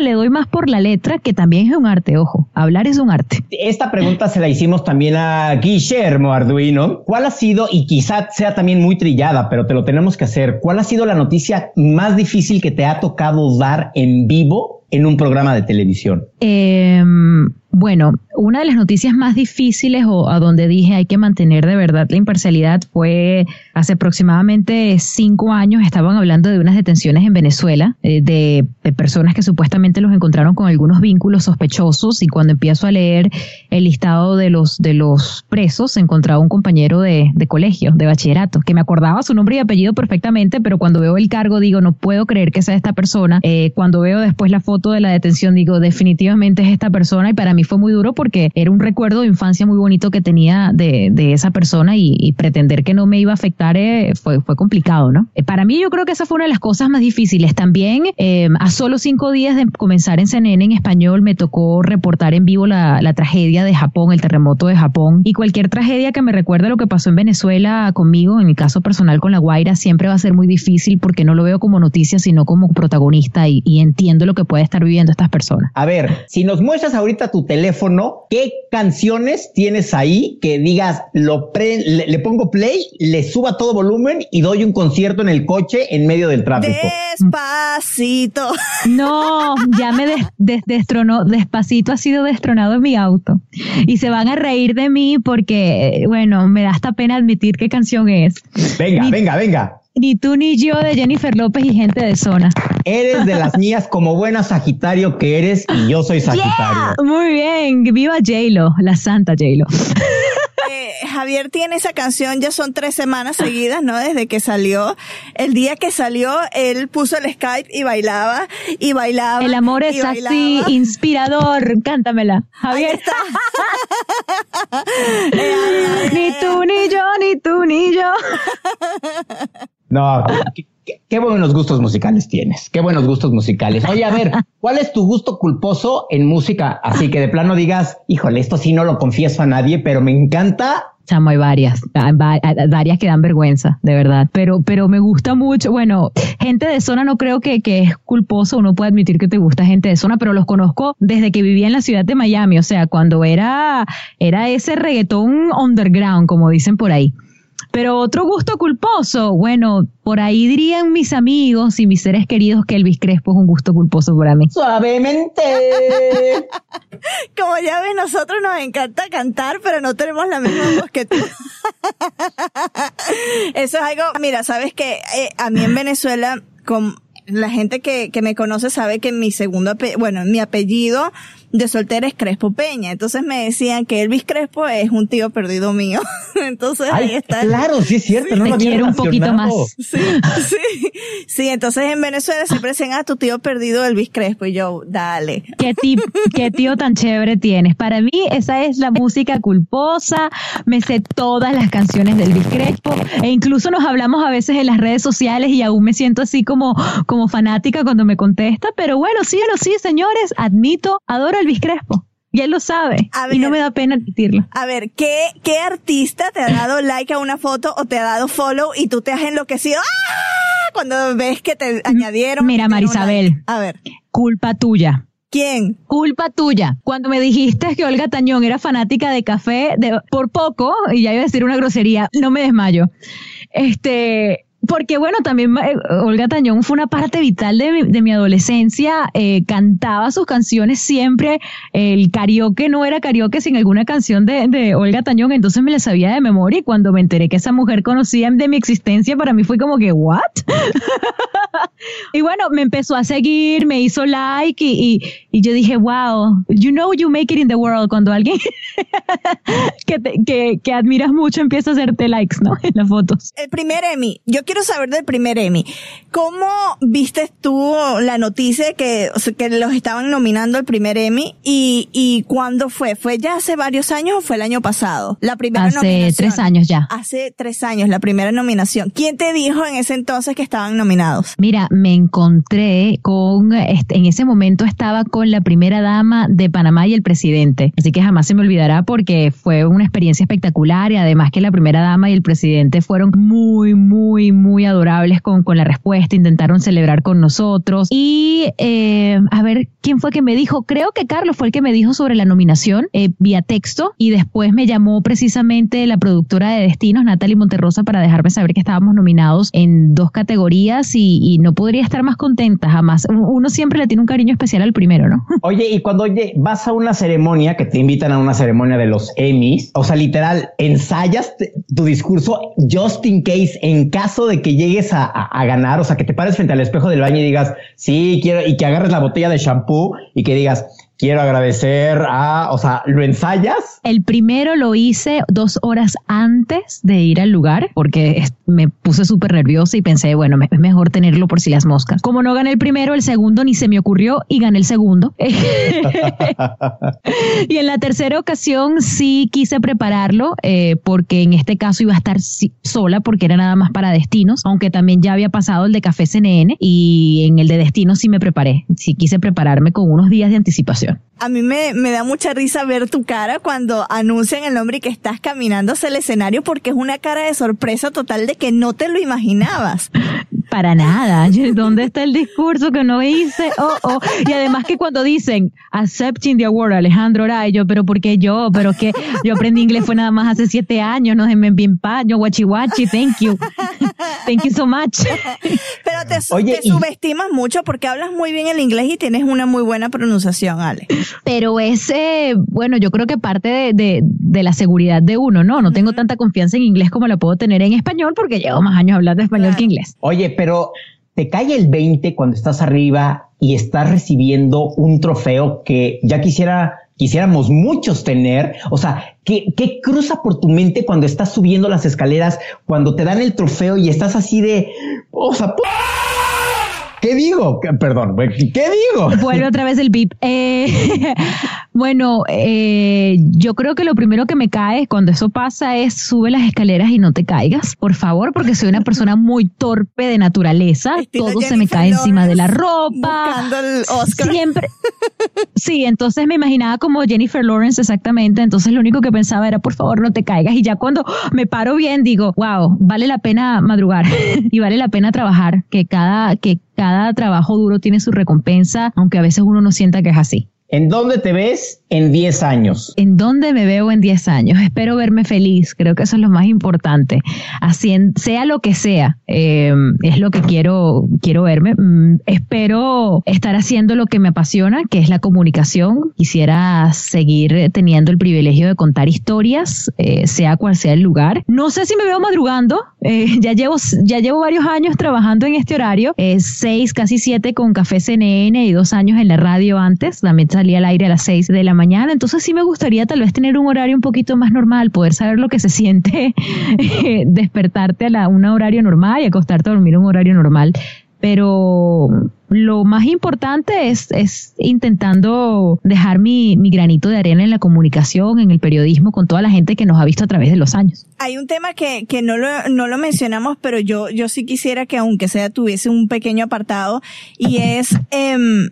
le doy más por la letra, que también es un arte, ojo, hablar es un arte. Esta pregunta se la hicimos también a Guillermo Arduino. ¿Cuál ha sido, y quizá sea también muy trillada, pero te lo tenemos que hacer, cuál ha sido la noticia más difícil que te ha tocado dar en vivo en un programa de televisión? Eh, bueno, una de las noticias más difíciles o a donde dije hay que mantener de verdad la imparcialidad fue hace aproximadamente cinco años estaban hablando de unas detenciones en Venezuela eh, de, personas que supuestamente los encontraron con algunos vínculos sospechosos y cuando empiezo a leer el listado de los de los presos encontraba un compañero de, de colegio, de bachillerato, que me acordaba su nombre y apellido perfectamente, pero cuando veo el cargo digo no puedo creer que sea esta persona. Eh, cuando veo después la foto de la detención digo definitivamente es esta persona y para mí fue muy duro porque era un recuerdo de infancia muy bonito que tenía de, de esa persona y, pretender que no me iba a afectar eh, fue, fue complicado, ¿no? Eh, para mí yo creo que esa fue una de las cosas más difíciles. También eh, a solo cinco días de comenzar en CNN en español me tocó reportar en vivo la, la, tragedia de Japón, el terremoto de Japón y cualquier tragedia que me recuerde lo que pasó en Venezuela conmigo, en mi caso personal con La Guaira, siempre va a ser muy difícil porque no lo veo como noticia, sino como protagonista y, y entiendo lo que puede estar viviendo estas personas. A ver, si nos muestras ahorita tu teléfono, ¿qué canciones tienes ahí que digas, lo le, pongo play, le suba todo volumen y doy un concierto en el coche en medio del tráfico? Despacito. No, ya me destronó, despacito ha sido destronado en mi auto. Y se van a reír de mí porque, bueno, me da hasta pena admitir qué canción es. Venga, venga, venga. Ni tú ni yo de Jennifer López y gente de zona. Eres de las mías como buena Sagitario que eres y yo soy Sagitario. Muy bien, viva J-Lo, la santa J-Lo. Eh, Javier tiene esa canción, ya son tres semanas seguidas, ¿no? Desde que salió. El día que salió, él puso el Skype y bailaba, y bailaba. El amor es así, inspirador. Cántamela, Javier. ni tú ni yo, ni tú ni yo. No, qué, buenos gustos musicales tienes. Qué buenos gustos musicales. Oye, a ver, ¿cuál es tu gusto culposo en música? Así que de plano digas, híjole, esto sí no lo confieso a nadie, pero me encanta. Hay varias, varias que dan vergüenza, de verdad. Pero, pero me gusta mucho. Bueno, gente de zona no creo que, que es culposo. Uno puede admitir que te gusta gente de zona, pero los conozco desde que vivía en la ciudad de Miami. O sea, cuando era, era ese reggaetón underground, como dicen por ahí. Pero otro gusto culposo, bueno, por ahí dirían mis amigos y mis seres queridos que Elvis Crespo es un gusto culposo para mí. Suavemente. Como ya ves, nosotros nos encanta cantar, pero no tenemos la misma voz que tú. Eso es algo, mira, sabes que eh, a mí en Venezuela, con la gente que, que me conoce sabe que mi segundo, bueno, mi apellido de soltera es Crespo Peña. Entonces me decían que Elvis Crespo es un tío perdido mío. Entonces ahí está. Claro, sí es cierto, no Te quiero un poquito más. Sí, sí. Sí, entonces en Venezuela siempre dicen, ah, tu tío perdido Elvis Crespo. Y yo, dale. ¿Qué, qué tío tan chévere tienes. Para mí esa es la música culposa. Me sé todas las canciones del Elvis Crespo. E incluso nos hablamos a veces en las redes sociales y aún me siento así como, como fanática cuando me contesta. Pero bueno, sí, sí, señores, admito, adoro a Elvis Crespo. Y él lo sabe. y no me da pena admitirlo. A ver, ¿qué, ¿qué artista te ha dado like a una foto o te ha dado follow y tú te has enloquecido? ¡Ah! Cuando ves que te añadieron. Mira, Marisabel. A ver. Culpa tuya. ¿Quién? Culpa tuya. Cuando me dijiste que Olga Tañón era fanática de café, de, por poco, y ya iba a decir una grosería, no me desmayo. Este, porque bueno, también eh, Olga Tañón fue una parte vital de mi, de mi adolescencia, eh, cantaba sus canciones siempre, el karaoke no era karaoke sin alguna canción de, Olga Tañón, entonces me la sabía de memoria y cuando me enteré que esa mujer conocía de mi existencia, para mí fue como que, ¿what? y bueno, me empezó a seguir, me hizo like y, y, yo dije, wow, you know you make it in the world cuando alguien que, que, que admiras mucho empieza a hacerte likes, ¿no? En las fotos. El primer Emmy, yo quiero saber del primer Emmy. ¿Cómo viste tú la noticia que, que los estaban nominando al primer Emmy y, y cuándo fue? ¿Fue ya hace varios años o fue el año pasado? La primera hace tres años ya. Hace tres años, la primera nominación. ¿Quién te dijo en ese entonces que estaban nominados? Mira, me encontré con, este, en ese momento estaba con la primera dama de Panamá y el presidente. Así que jamás se me olvidará porque fue una experiencia espectacular y además que la primera dama y el presidente fueron muy, muy, muy adorables con, con la respuesta, intentaron celebrar con nosotros. Y eh, a ver, ¿quién fue que me dijo? Creo que Carlos fue el que me dijo sobre la nominación eh, vía texto y después me llamó precisamente la productora de Destinos, Natalie Monterrosa, para dejarme saber que estábamos nominados en dos categorías y, no podría estar más contenta jamás. Uno siempre le tiene un cariño especial al primero, ¿no? Oye, y cuando vas a una ceremonia, que te invitan a una ceremonia de los Emmys, o sea, literal, ensayas tu discurso just in case en caso de que llegues a, a, ganar, o sea, que te pares frente al espejo del baño y digas, sí, quiero, y que agarres la botella de shampoo y que digas, quiero agradecer a, o sea, ¿lo ensayas? El primero lo hice dos horas antes de ir al lugar porque me puse súper nerviosa y pensé, bueno, es mejor tenerlo por si las moscas. Como no gané el primero, el segundo ni se me ocurrió y gané el segundo. y en la tercera ocasión sí quise prepararlo eh, porque en este caso iba a estar sola porque era nada más para destinos, aunque también ya había pasado el de Café CNN y en el de destinos sí me preparé, sí quise prepararme con unos días de anticipación. A mí me, me da mucha risa ver tu cara cuando anuncian el nombre y que estás caminando hacia el escenario porque es una cara de sorpresa total de que no te lo imaginabas. Para nada. ¿Dónde está el discurso que no hice? Oh, oh. Y además que cuando dicen accepting the award, Alejandro Rayo, pero ¿por qué yo? Pero que yo aprendí inglés fue nada más hace siete años, no me bien paño, guachi guachi, thank you. Thank you so much. Pero te, te subestimas mucho porque hablas muy bien el inglés y tienes una muy buena pronunciación, Ale. Pero ese, bueno, yo creo que parte de, de, de la seguridad de uno, ¿no? No tengo tanta confianza en inglés como la puedo tener en español porque llevo más años hablando español que inglés. Oye, pero te cae el 20 cuando estás arriba y estás recibiendo un trofeo que ya quisiera quisiéramos muchos tener. O sea, ¿qué, ¿qué, cruza por tu mente cuando estás subiendo las escaleras, cuando te dan el trofeo y estás así de, o sea, ¿Qué digo? Perdón, ¿qué digo? Vuelve otra vez el bip. Eh, bueno, eh, yo creo que lo primero que me cae cuando eso pasa es sube las escaleras y no te caigas, por favor, porque soy una persona muy torpe de naturaleza. Todo se me cae encima de la ropa. El Oscar. Siempre. Sí, entonces me imaginaba como Jennifer Lawrence exactamente. Entonces lo único que pensaba era, por favor, no te caigas. Y ya cuando me paro bien, digo, wow, vale la pena madrugar y vale la pena trabajar, que cada, que cada trabajo duro tiene su recompensa, aunque a veces uno no sienta que es así. ¿En dónde te ves en 10 años? ¿En dónde me veo en 10 años? Espero verme feliz, creo que eso es lo más importante. Así, sea lo que sea, eh, es lo que quiero, quiero verme. Mm, espero estar haciendo lo que me apasiona, que es la comunicación. Quisiera seguir teniendo el privilegio de contar historias, eh, sea cual sea el lugar. No sé si me veo madrugando, eh, ya, llevo, ya llevo varios años trabajando en este horario, seis, casi siete con Café CNN y dos años en la radio antes, también salía al aire a las seis de la mañana, entonces sí me gustaría tal vez tener un horario un poquito más normal, poder saber lo que se siente despertarte a la, un horario normal y acostarte a dormir un horario normal pero lo más importante es, es intentando dejar mi, mi, granito de arena en la comunicación, en el periodismo, con toda la gente que nos ha visto a través de los años. Hay un tema que, que no, lo, no lo mencionamos, pero yo, yo sí quisiera que aunque sea tuviese un pequeño apartado, y es... Eh,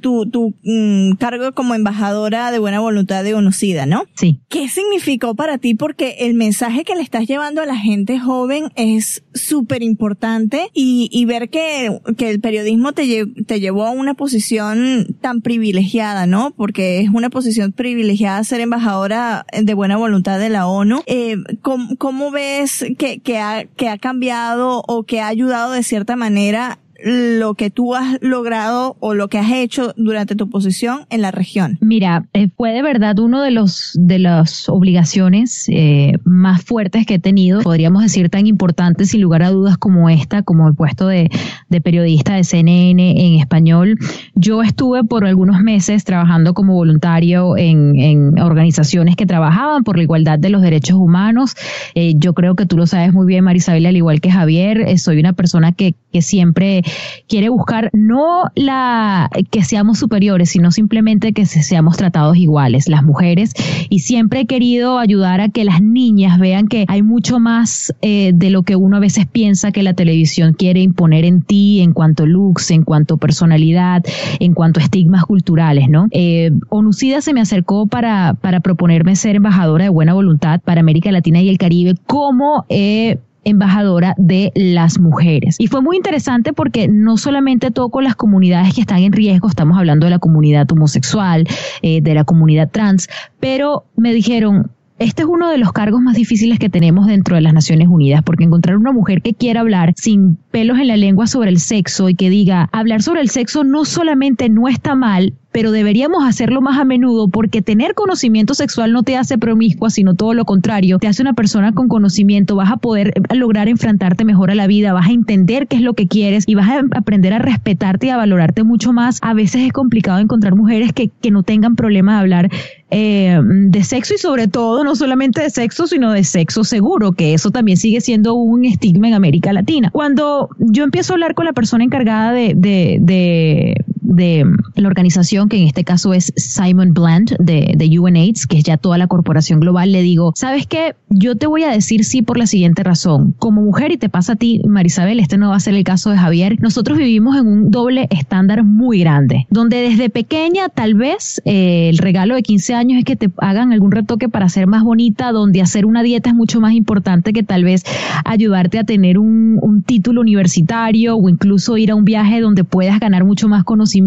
tu, tu mm, cargo como embajadora de buena voluntad de UNOCIDA, ¿no? Sí. ¿Qué significó para ti? Porque el mensaje que le estás llevando a la gente joven es súper importante y, y, ver que, que el periodismo te, te llevó a una posición tan privilegiada, ¿no? Porque es una posición privilegiada ser embajadora de buena voluntad de la ONU. Eh, ¿cómo, ¿cómo, ves que, que, ha, que ha cambiado o que ha ayudado de cierta manera lo que tú has logrado o lo que has hecho durante tu posición en la región? Mira, eh, fue de verdad uno de los de las obligaciones eh, más fuertes que he tenido, podríamos decir tan importantes sin lugar a dudas como esta, como el puesto de, de periodista de CNN en español. Yo estuve por algunos meses trabajando como voluntario en, en organizaciones que trabajaban por la igualdad de los derechos humanos. Eh, yo creo que tú lo sabes muy bien, Marisabel, al igual que Javier, soy una persona que, que siempre quiere buscar no la que seamos superiores, sino simplemente que seamos tratados iguales, las mujeres. Y siempre he querido ayudar a que las niñas vean que hay mucho más eh, de lo que uno a veces piensa que la televisión quiere imponer en ti en cuanto looks, en cuanto personalidad, en cuanto a estigmas culturales, ¿no? Eh, Onucida se me acercó para, para proponerme ser embajadora de buena voluntad para América Latina y el Caribe como eh, embajadora de las mujeres. Y fue muy interesante porque no solamente toco las comunidades que están en riesgo, estamos hablando de la comunidad homosexual, eh, de la comunidad trans, pero me dijeron, este es uno de los cargos más difíciles que tenemos dentro de las Naciones Unidas, porque encontrar una mujer que quiera hablar sin pelos en la lengua sobre el sexo y que diga, hablar sobre el sexo no solamente no está mal, pero deberíamos hacerlo más a menudo porque tener conocimiento sexual no te hace promiscua, sino todo lo contrario, te hace una persona con conocimiento, vas a poder lograr enfrentarte mejor a la vida, vas a entender qué es lo que quieres y vas a aprender a respetarte y a valorarte mucho más. A veces es complicado encontrar mujeres que, que no tengan problema de hablar eh, de sexo y sobre todo no solamente de sexo, sino de sexo seguro, que eso también sigue siendo un estigma en América Latina. Cuando yo empiezo a hablar con la persona encargada de, de, de de la organización, que en este caso es Simon Bland de, de UNAIDS, que es ya toda la corporación global, le digo, ¿sabes qué? Yo te voy a decir sí por la siguiente razón. Como mujer, y te pasa a ti, Marisabel, este no va a ser el caso de Javier, nosotros vivimos en un doble estándar muy grande, donde desde pequeña tal vez eh, el regalo de 15 años es que te hagan algún retoque para ser más bonita, donde hacer una dieta es mucho más importante que tal vez ayudarte a tener un, un título universitario o incluso ir a un viaje donde puedas ganar mucho más conocimiento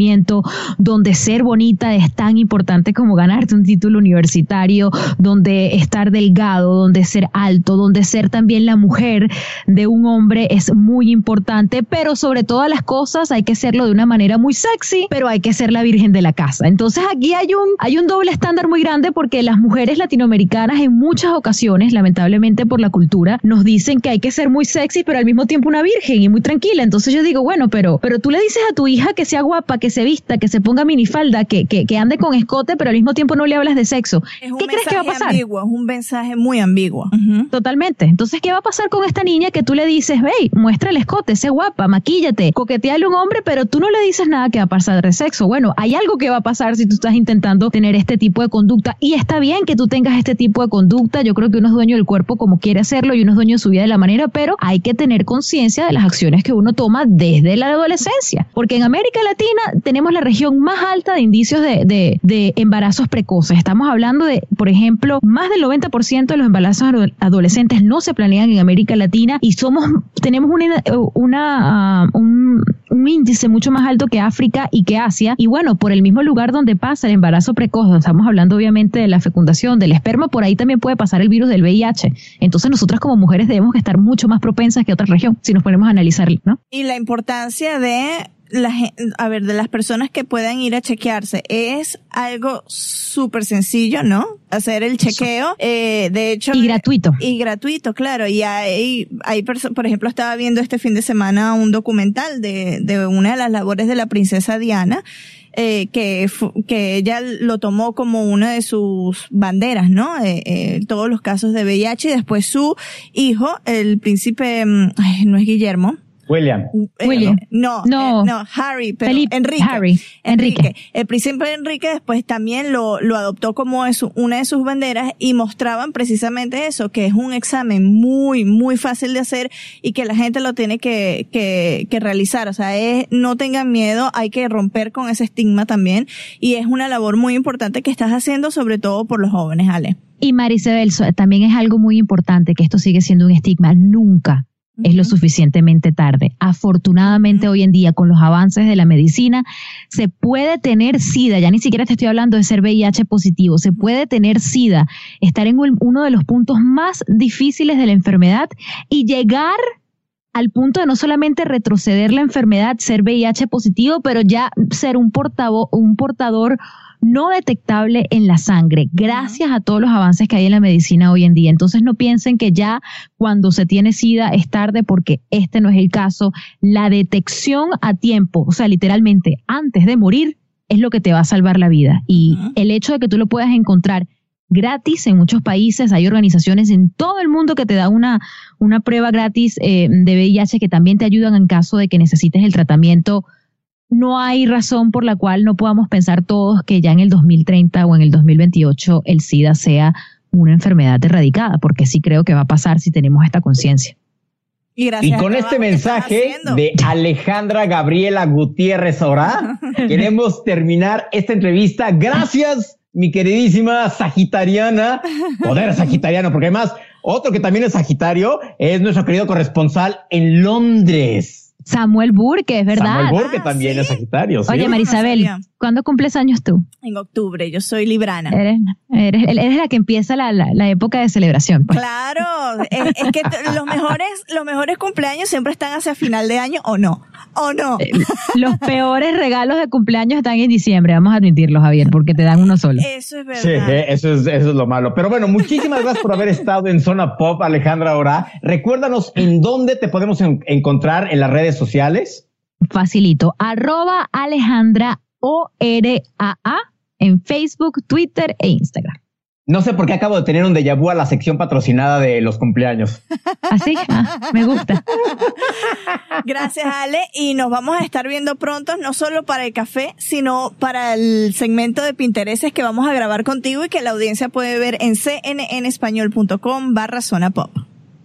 donde ser bonita es tan importante como ganarte un título universitario, donde estar delgado, donde ser alto, donde ser también la mujer de un hombre es muy importante, pero sobre todas las cosas hay que serlo de una manera muy sexy, pero hay que ser la virgen de la casa. Entonces aquí hay un, hay un doble estándar muy grande porque las mujeres latinoamericanas en muchas ocasiones, lamentablemente por la cultura, nos dicen que hay que ser muy sexy, pero al mismo tiempo una virgen y muy tranquila. Entonces yo digo, bueno, pero, pero tú le dices a tu hija que sea guapa, que se vista, que se ponga minifalda, que, que, que ande con escote, pero al mismo tiempo no le hablas de sexo. ¿Qué crees que va a pasar? Ambiguo, es un mensaje muy ambiguo. Totalmente. Entonces, ¿qué va a pasar con esta niña que tú le dices, hey, muestra el escote, sé guapa, maquíllate, coqueteale a un hombre, pero tú no le dices nada que va a pasar de sexo? Bueno, hay algo que va a pasar si tú estás intentando tener este tipo de conducta y está bien que tú tengas este tipo de conducta. Yo creo que uno es dueño del cuerpo como quiere hacerlo y uno es dueño de su vida de la manera, pero hay que tener conciencia de las acciones que uno toma desde la adolescencia. Porque en América Latina tenemos la región más alta de indicios de, de, embarazos precoces. Estamos hablando de, por ejemplo, más del 90% de los embarazos adolescentes no se planean en América Latina y somos, tenemos una, una uh, un, un, índice mucho más alto que África y que Asia. Y bueno, por el mismo lugar donde pasa el embarazo precoz, estamos hablando obviamente de la fecundación, del esperma, por ahí también puede pasar el virus del VIH. Entonces nosotras como mujeres debemos estar mucho más propensas que otra región, si nos ponemos a analizarlo, ¿no? Y la importancia de la, a ver, de las personas que puedan ir a chequearse, es algo súper sencillo, ¿no? Hacer el chequeo, eh, de hecho. Y gratuito. Y gratuito, claro. Y hay, hay por ejemplo, estaba viendo este fin de semana un documental de, de una de las labores de la princesa Diana, eh, que, que ella lo tomó como una de sus banderas, ¿no? Eh, eh, todos los casos de VIH y después su hijo, el príncipe, mm, no es Guillermo, William. Eh, William. No, no, eh, no, Harry, pero Enrique. Harry. Enrique. El príncipe Enrique después también lo, lo adoptó como es una de sus banderas y mostraban precisamente eso, que es un examen muy, muy fácil de hacer y que la gente lo tiene que, que, que realizar. O sea, es, no tengan miedo, hay que romper con ese estigma también y es una labor muy importante que estás haciendo sobre todo por los jóvenes, Ale. Y Maricel, también es algo muy importante que esto sigue siendo un estigma. Nunca es lo suficientemente tarde. Afortunadamente hoy en día con los avances de la medicina se puede tener SIDA, ya ni siquiera te estoy hablando de ser VIH positivo, se puede tener SIDA, estar en uno de los puntos más difíciles de la enfermedad y llegar al punto de no solamente retroceder la enfermedad, ser VIH positivo, pero ya ser un, un portador no detectable en la sangre, gracias a todos los avances que hay en la medicina hoy en día. Entonces no piensen que ya cuando se tiene SIDA es tarde porque este no es el caso. La detección a tiempo, o sea, literalmente antes de morir, es lo que te va a salvar la vida. Y el hecho de que tú lo puedas encontrar gratis en muchos países. Hay organizaciones en todo el mundo que te dan una, una prueba gratis eh, de VIH que también te ayudan en caso de que necesites el tratamiento no hay razón por la cual no podamos pensar todos que ya en el 2030 o en el 2028 el SIDA sea una enfermedad erradicada, porque sí creo que va a pasar si tenemos esta conciencia. Y, con este mensaje de Alejandra Gabriela Gutiérrez ahora queremos terminar esta entrevista. Gracias, mi queridísima Sagitariana, poder Sagitariano, porque además otro que también es Sagitario es nuestro querido corresponsal en Londres. Samuel Burke, es verdad. Samuel Burke ah, también es Sagitario. Oye, Marisabel, ¿cuándo cumples años tú? En octubre, yo soy librana. Eres, eres, la que empieza la, la, época de celebración. Pues. Claro, es, que los mejores, los mejores cumpleaños siempre están hacia final de año o no. ¿O no? Eh, los peores regalos de cumpleaños están en diciembre, vamos a admitirlo, Javier, porque te dan uno solo. Eso es verdad. Sí, eh, eso es, eso es lo malo. Pero bueno, muchísimas gracias por haber estado en Zona Pop, Alejandra Ora. Recuérdanos en dónde te podemos encontrar en las redes sociales. Facilito. Arroba Alejandra O-R-A-A en Facebook, Twitter e Instagram. No sé por qué acabo de tener un déjà vu a la sección patrocinada de los cumpleaños. Así, ah, me gusta. Gracias, Ale. Y nos vamos a estar viendo pronto, no solo para el café, sino para el segmento de Pintereses que vamos a grabar contigo y que la audiencia puede ver en cnnespañol.com barra zona pop.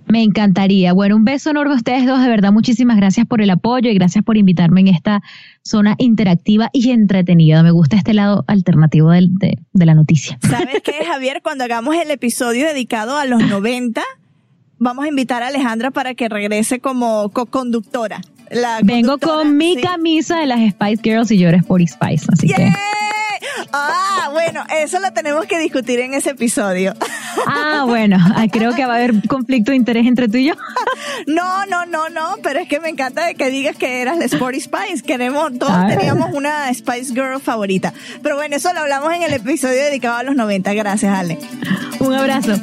Me encantaría. Bueno, un beso enorme a ustedes dos. De verdad, muchísimas gracias por el apoyo y gracias por invitarme en esta zona interactiva y entretenida. Me gusta este lado alternativo de, la noticia. ¿Sabes qué, Javier? Cuando hagamos el episodio dedicado a los 90, vamos a invitar a Alejandra para que regrese como co-conductora. Vengo con mi camisa de las Spice Girls y llores por Spice, así que... Ah, bueno, eso lo tenemos que discutir en ese episodio. Ah, bueno, creo que va a haber conflicto de interés entre tú y yo. No, no, no, no, pero es que me encanta que digas que eras la Sporty Spice. Queremos, todos teníamos una Spice Girl favorita. Pero bueno, eso lo hablamos en el episodio dedicado a los 90. Gracias, Ale. Un abrazo.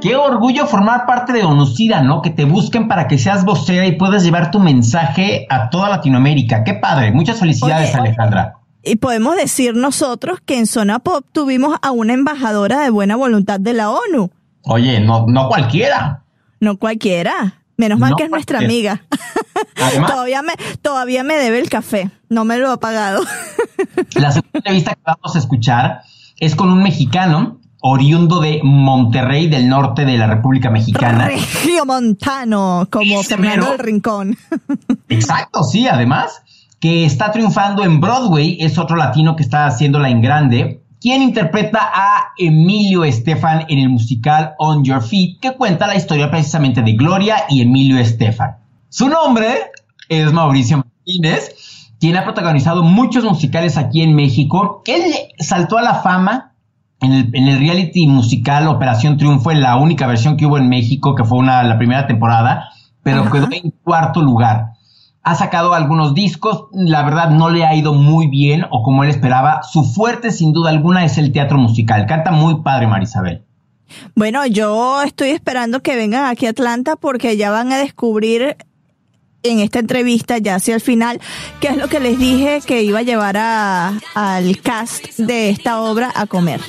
Qué orgullo formar parte de Onusida, ¿no? Que te busquen para que seas vocera y puedas llevar tu mensaje a toda Latinoamérica. Qué padre. Muchas felicidades, Alejandra. Y podemos decir nosotros que en Zona Pop tuvimos a una embajadora de buena voluntad de la ONU. Oye, no, no cualquiera. No cualquiera. Menos mal que es nuestra amiga. todavía, me, todavía me debe el café. No me lo ha pagado. la segunda entrevista que vamos a escuchar es con un mexicano oriundo de Monterrey del norte de la República Mexicana. Regio Montano, como Fernando del Rincón. Exacto, sí, además, que está triunfando en Broadway, es otro latino que está haciéndola en grande, quien interpreta a Emilio Estefan en el musical On Your Feet, que cuenta la historia precisamente de Gloria y Emilio Estefan. Su nombre es Mauricio Martínez, quien ha protagonizado muchos musicales aquí en México. Él saltó a la fama en el, reality musical Operación Triunfo, en la única versión que hubo en México, que fue una, la primera temporada, pero quedó en cuarto lugar. Ha sacado algunos discos, la verdad no le ha ido muy bien o como él esperaba. Su fuerte, sin duda alguna, es el teatro musical. Canta muy padre, Marisabel. Bueno, yo estoy esperando que vengan aquí a Atlanta porque ya van a descubrir en esta entrevista, ya hacia el final, qué es lo que les dije que iba a llevar a, al cast de esta obra a comer.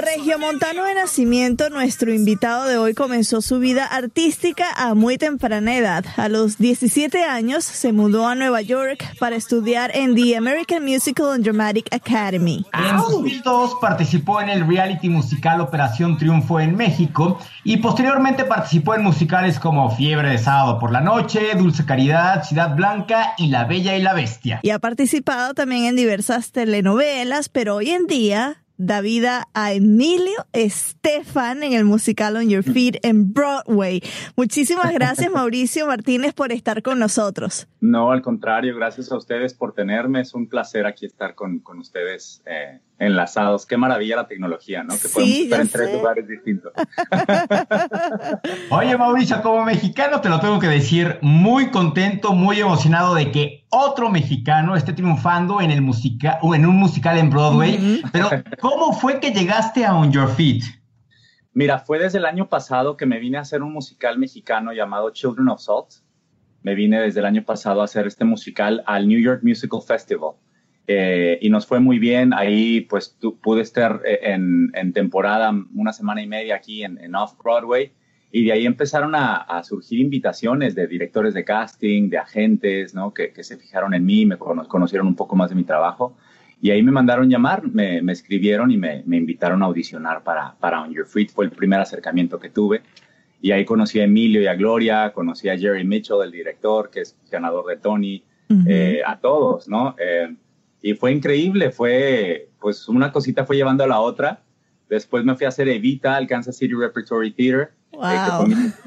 Regiomontano de nacimiento, nuestro invitado de hoy comenzó su vida artística a muy temprana edad. A los 17 años se mudó a Nueva York para estudiar en the American Musical and Dramatic Academy. En 2002 participó en el reality musical Operación Triunfo en México y posteriormente participó en musicales como Fiebre de Sábado por la Noche, Dulce Caridad, Ciudad Blanca y La Bella y la Bestia. Y ha participado también en diversas telenovelas, pero hoy en día da vida a Emilio Estefan en el musical On Your Feet en Broadway. Muchísimas gracias Mauricio Martínez por estar con nosotros. No, al contrario, gracias a ustedes por tenerme. Es un placer aquí estar con, con ustedes eh, enlazados. Qué maravilla la tecnología, ¿no? Que podemos estar en tres lugares distintos. Oye, Mauricio, como mexicano te lo tengo que decir, muy contento, muy emocionado de que otro mexicano esté triunfando en el musical o en un musical en Broadway. Pero, ¿cómo fue que llegaste a On Your Feet? Mira, fue desde el año pasado que me vine a hacer un musical mexicano llamado Children of Salt. Me vine desde el año pasado a hacer este musical al New York Musical Festival. Eh, y nos fue muy bien. Ahí pues pude estar eh, en, temporada una semana y media aquí en, Off-Broadway y de ahí empezaron a, surgir invitaciones de directores de casting, de agentes, ¿no? Que, se fijaron en mí, me conocieron un poco más de mi trabajo y ahí me mandaron llamar, me, escribieron y me, invitaron a audicionar para, para On Your Feet. Fue el primer acercamiento que tuve. Y ahí conocí a Emilio y a Gloria, conocí a Jerry Mitchell, el director, que es ganador de Tony, eh, a todos, ¿no? Y fue increíble, fue, pues una cosita fue llevando a la otra. Después me fui a hacer Evita al Kansas City Repertory Theater.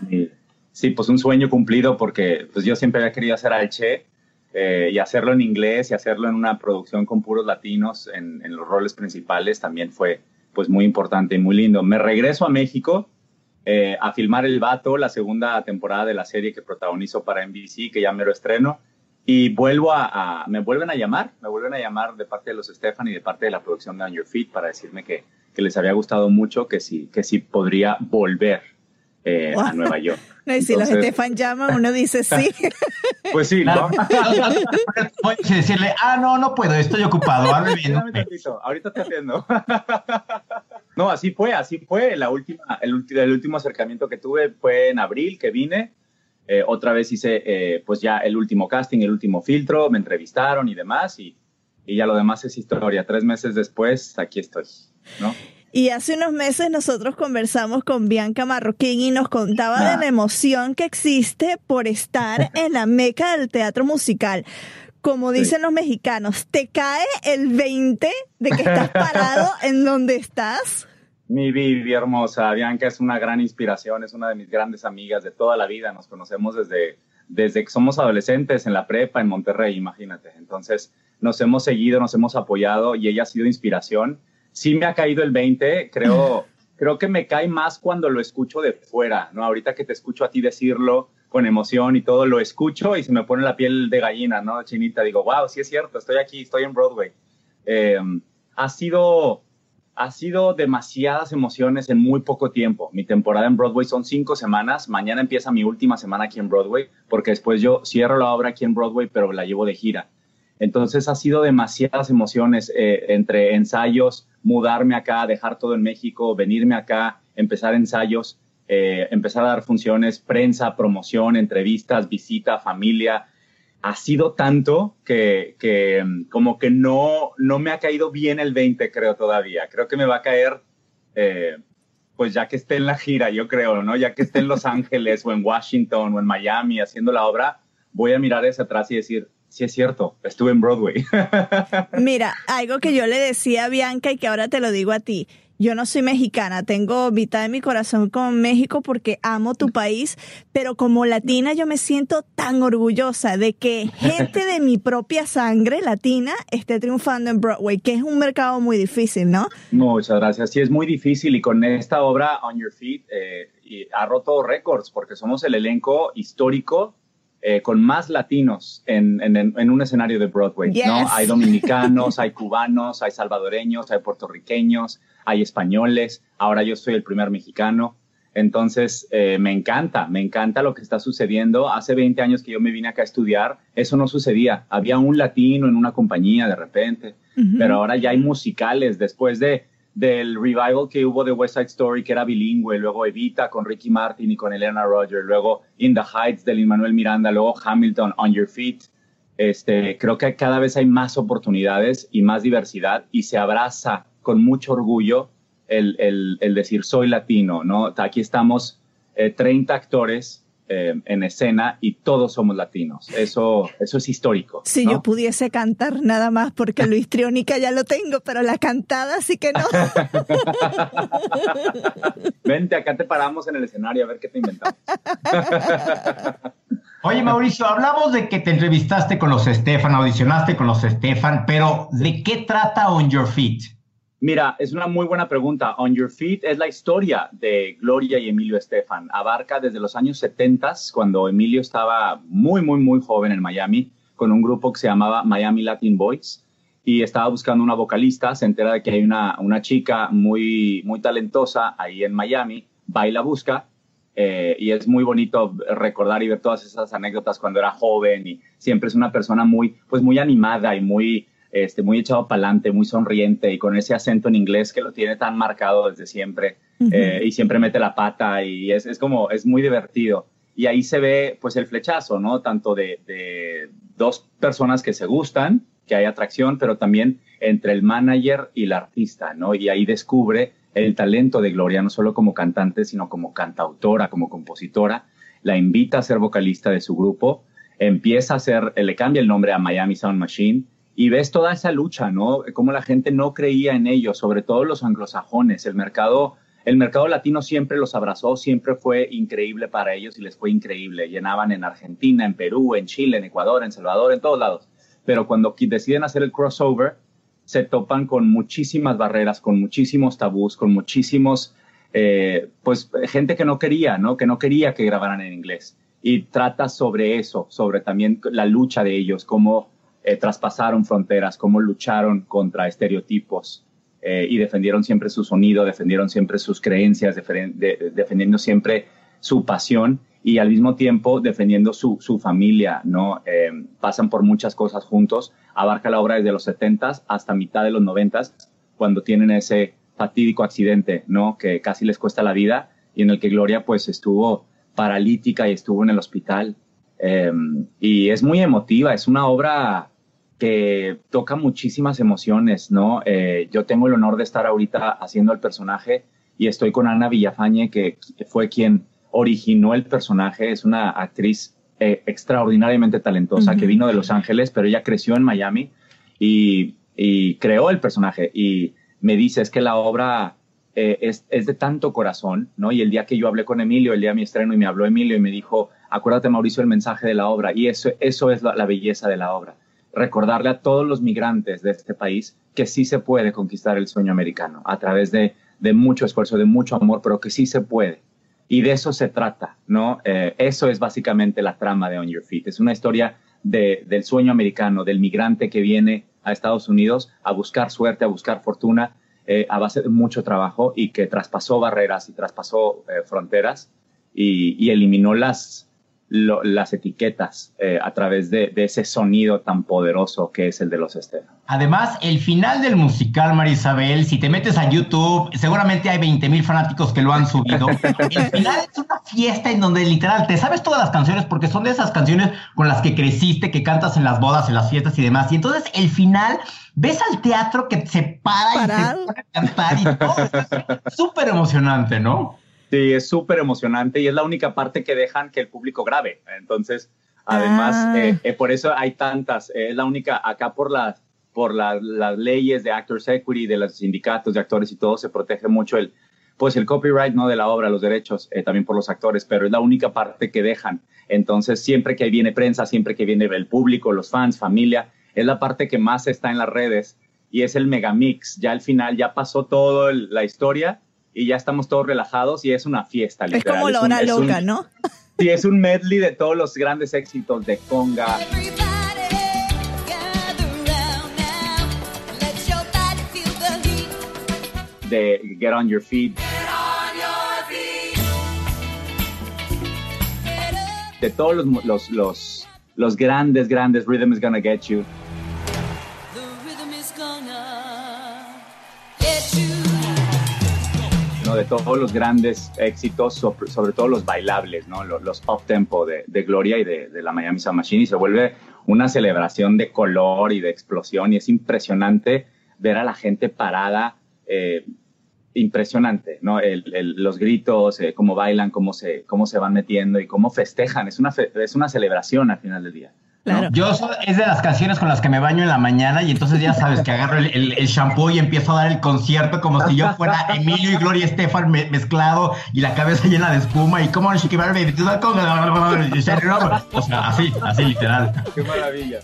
Eh, sí, pues un sueño cumplido porque pues yo siempre había querido hacer al Che eh, y hacerlo en inglés y hacerlo en una producción con puros latinos en, en, los roles principales también fue pues muy importante y muy lindo. Me regreso a México eh, a filmar El Vato, la segunda temporada de la serie que protagonizo para NBC, que ya me lo estreno y vuelvo a, me vuelven a llamar, me vuelven a llamar de parte de los Stefan y de parte de la producción de On Your Feet para decirme que, que les había gustado mucho, que sí, que sí podría volver eh, a Nueva York. No, y si los Stefan llaman, uno dice sí. Pues sí, ¿no? Puedes decirle, ah, no, no puedo, estoy ocupado, ahorita te atiendo. No, así fue, así fue. La última, el, el último acercamiento que tuve fue en abril, que vine eh, otra vez hice eh, pues ya el último casting, el último filtro, me entrevistaron y demás y, y, ya lo demás es historia. Tres meses después, aquí estoy, ¿no? Y hace unos meses nosotros conversamos con Bianca Marroquín y nos contaba de ah. la emoción que existe por estar en la meca del teatro musical. Como dicen los mexicanos, ¿te cae el 20 de que estás parado en donde estás? Mi Vivi hermosa, Bianca es una gran inspiración, es una de mis grandes amigas de toda la vida, nos conocemos desde, desde que somos adolescentes en la prepa en Monterrey, imagínate. Entonces nos hemos seguido, nos hemos apoyado y ella ha sido inspiración. Sí me ha caído el 20, creo, creo que me cae más cuando lo escucho de fuera, ¿no? Ahorita que te escucho a ti decirlo con emoción y todo, lo escucho y se me pone la piel de gallina, ¿no? Chinita, digo, wow, sí es cierto, estoy aquí, estoy en Broadway. Eh, ha sido ha sido demasiadas emociones en muy poco tiempo. Mi temporada en Broadway son cinco semanas. Mañana empieza mi última semana aquí en Broadway, porque después yo cierro la obra aquí en Broadway, pero la llevo de gira. Entonces ha sido demasiadas emociones eh, entre ensayos, mudarme acá, dejar todo en México, venirme acá, empezar ensayos, eh, empezar a dar funciones, prensa, promoción, entrevistas, visita, familia, ha sido tanto que, mm, como que no, no me ha caído bien el 20, creo todavía. Creo que me va a caer, eh, pues ya que esté en la gira, yo creo, ¿no? Ya que esté en Los Ángeles o en Washington o en Miami haciendo la obra, voy a mirar hacia atrás y decir, sí es cierto, estuve en Broadway. Mira, algo que yo le decía a Bianca y que ahora te lo digo a ti yo no soy mexicana, tengo mitad de mi corazón con México porque amo tu país, pero como latina yo me siento tan orgullosa de que gente de mi propia sangre latina esté triunfando en Broadway, que es un mercado muy difícil, ¿no? Muchas gracias. Sí, es muy difícil y con esta obra, On Your Feet, eh, ha roto récords porque somos el elenco histórico eh, con más latinos en, un escenario de Broadway, ¿no? Hay dominicanos, hay cubanos, hay salvadoreños, hay puertorriqueños, hay españoles, ahora yo soy el primer mexicano. Entonces, eh, me encanta, me encanta lo que está sucediendo. Hace 20 años que yo me vine acá a estudiar, eso no sucedía. Había un latino en una compañía de repente, pero ahora ya hay musicales. Después de, del revival que hubo de West Side Story, que era bilingüe, luego Evita con Ricky Martin y con Elena Roger, luego In the Heights de Lin Manuel Miranda, luego Hamilton On Your Feet. Este, creo que cada vez hay más oportunidades y más diversidad y se abraza con mucho orgullo el, decir soy latino, ¿no? Aquí estamos 30 eh, actores eh, en escena y todos somos latinos. Eso, eso es histórico. Si yo pudiese cantar nada más, porque Luis Triónica ya lo tengo, pero la cantada sí que no. Vente, acá te paramos en el escenario a ver qué te inventamos. Oye, Mauricio, hablamos de que te entrevistaste con los Stefan, audicionaste con los Stefan, pero ¿de qué trata On Your Feet? Mira, es una muy buena pregunta. On Your Feet es la historia de Gloria y Emilio Estefan. Abarca desde los años 70, cuando Emilio estaba muy, muy, muy joven en Miami, con un grupo que se llamaba Miami Latin Boys, y estaba buscando una vocalista. Se entera de que hay una, una chica muy, muy talentosa ahí en Miami, va y la busca. Eh, y es muy bonito recordar y ver todas esas anécdotas cuando era joven y siempre es una persona muy, pues muy animada y muy, este, muy echado para adelante, muy sonriente y con ese acento en inglés que lo tiene tan marcado desde siempre eh, y siempre mete la pata y es, es, como, es muy divertido. Y ahí se ve pues el flechazo, ¿no? Tanto de, de dos personas que se gustan, que hay atracción, pero también entre el manager y el artista, ¿no? Y ahí descubre el talento de Gloria, no solo como cantante, sino como cantautora, como compositora. La invita a ser vocalista de su grupo, empieza a ser, le cambia el nombre a Miami Sound Machine, y ves toda esa lucha, ¿no? Cómo la gente no creía en ellos, sobre todo los anglosajones. El mercado, el mercado latino siempre los abrazó, siempre fue increíble para ellos y les fue increíble. Llenaban en Argentina, en Perú, en Chile, en Ecuador, en Salvador, en todos lados. Pero cuando deciden hacer el crossover, se topan con muchísimas barreras, con muchísimos tabús, con muchísimos, eh, pues, gente que no quería, ¿no? Que no quería que grabaran en inglés. Y trata sobre eso, sobre también la lucha de ellos, cómo eh, traspasaron fronteras, cómo lucharon contra estereotipos eh, y defendieron siempre su sonido, defendieron siempre sus creencias, defendiendo siempre su pasión y al mismo tiempo defendiendo su, su familia, ¿no? Eh, pasan por muchas cosas juntos, abarca la obra desde los 70 hasta mitad de los 90 cuando tienen ese fatídico accidente, ¿no? Que casi les cuesta la vida y en el que Gloria pues estuvo paralítica y estuvo en el hospital. y es muy emotiva, es una obra que toca muchísimas emociones, ¿no? Eh, yo tengo el honor de estar ahorita haciendo el personaje y estoy con Ana Villafañe, que fue quien originó el personaje, es una actriz eh, extraordinariamente talentosa que vino de Los Ángeles, pero ella creció en Miami y, creó el personaje. Y me dice es que la obra eh, es, de tanto corazón, ¿no? Y el día que yo hablé con Emilio, el día de mi estreno, y me habló Emilio y me dijo, acuérdate Mauricio el mensaje de la obra, y eso, eso es la belleza de la obra recordarle a todos los migrantes de este país que sí se puede conquistar el sueño americano a través de, mucho esfuerzo, de mucho amor, pero que sí se puede. Y de eso se trata, ¿no? Eh, eso es básicamente la trama de On Your Feet. Es una historia del sueño americano, del migrante que viene a Estados Unidos a buscar suerte, a buscar fortuna, eh, a base de mucho trabajo y que traspasó barreras y traspasó eh, fronteras y, y eliminó las, las etiquetas eh, a través de, ese sonido tan poderoso que es el de los Estefan. Además, el final del musical, Marisabel, si te metes a YouTube, seguramente hay 20 mil fanáticos que lo han subido. el final es una fiesta en donde literal te sabes todas las canciones porque son de esas canciones con las que creciste, que cantas en las bodas, en las fiestas y demás. Y entonces el final ves al teatro que se para y se pone a cantar y todo. Súper emocionante, ¿no? Sí, es súper emocionante y es la única parte que dejan que el público grabe. Entonces, además, ah. eh, eh, por eso hay tantas. Eh, es la única, acá por las por las leyes de Actors Equity, de los sindicatos de actores y todo, se protege mucho el, pues el copyright, ¿no? De la obra, los derechos, también por los actores, pero es la única parte que dejan. Entonces, siempre que viene prensa, siempre que viene el público, los fans, familia, es la parte que más está en las redes y es el megamix. Ya al final ya pasó toda la historia y ya estamos todos relajados y es una fiesta. Literal. Es como la hora loca, ¿no? Sí, es un medley de todos los grandes éxitos de Conga. De Get On Your Feet. De todos los, los, los, los grandes, grandes Rhythm is Gonna Get You. De todos los grandes éxitos, sobre, todo los bailables, ¿no? los, los tempo de, Gloria y de, la Miami Sound Machine, y se vuelve una celebración de color y de explosión, y es impresionante ver a la gente parada, eh, impresionante, ¿no? los gritos, eh, cómo bailan, cómo se, cómo se van metiendo y cómo festejan, es una, es una celebración al final del día. Yo es de las canciones con las que me baño en la mañana y entonces ya sabes que agarro el, el, shampoo y empiezo a dar el concierto como si yo fuera Emilio y Gloria Estefan mezclado y la cabeza llena de espuma y como o sea, así, así literal. Qué maravilla.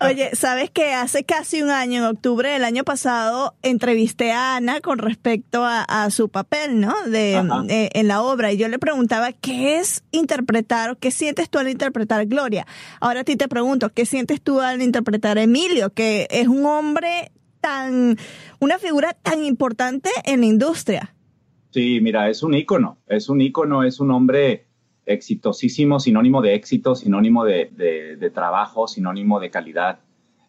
Oye, sabes que hace casi un año, en octubre del año pasado, entrevisté a Ana con respecto a, su papel, ¿no? De, eh, en la obra y yo le preguntaba qué es interpretar o qué sientes tú al interpretar Gloria. Ahora a ti te pregunto, ¿qué sientes tú al interpretar a Emilio, que es un hombre tan, una figura tan importante en la industria? Sí, mira, es un ícono, es un ícono, es un hombre exitosísimo, sinónimo de éxito, sinónimo de, trabajo, sinónimo de calidad.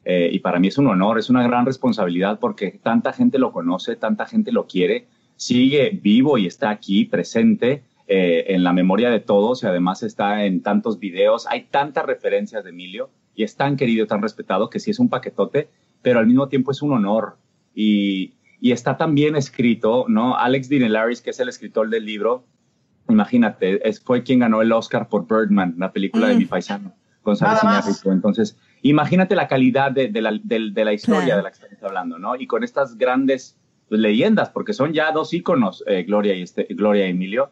Eh, y para mí es un honor, es una gran responsabilidad porque tanta gente lo conoce, tanta gente lo quiere, sigue vivo y está aquí presente eh, en la memoria de todos y además está en tantos videos. Hay tantas referencias de Emilio y es tan querido, tan respetado que sí es un paquetote, pero al mismo tiempo es un honor. Y, y está tan bien escrito, ¿no? Alex Dinelaris, que es el escritor del libro, imagínate, es, fue quien ganó el Oscar por Birdman, la película de mm. mi paisano, González Iñárritu. Entonces, imagínate la calidad de, de, la, de, la, historia de la que estamos hablando, ¿no? Y con estas grandes leyendas, porque son ya dos íconos, eh, Gloria, y este, Gloria y Emilio,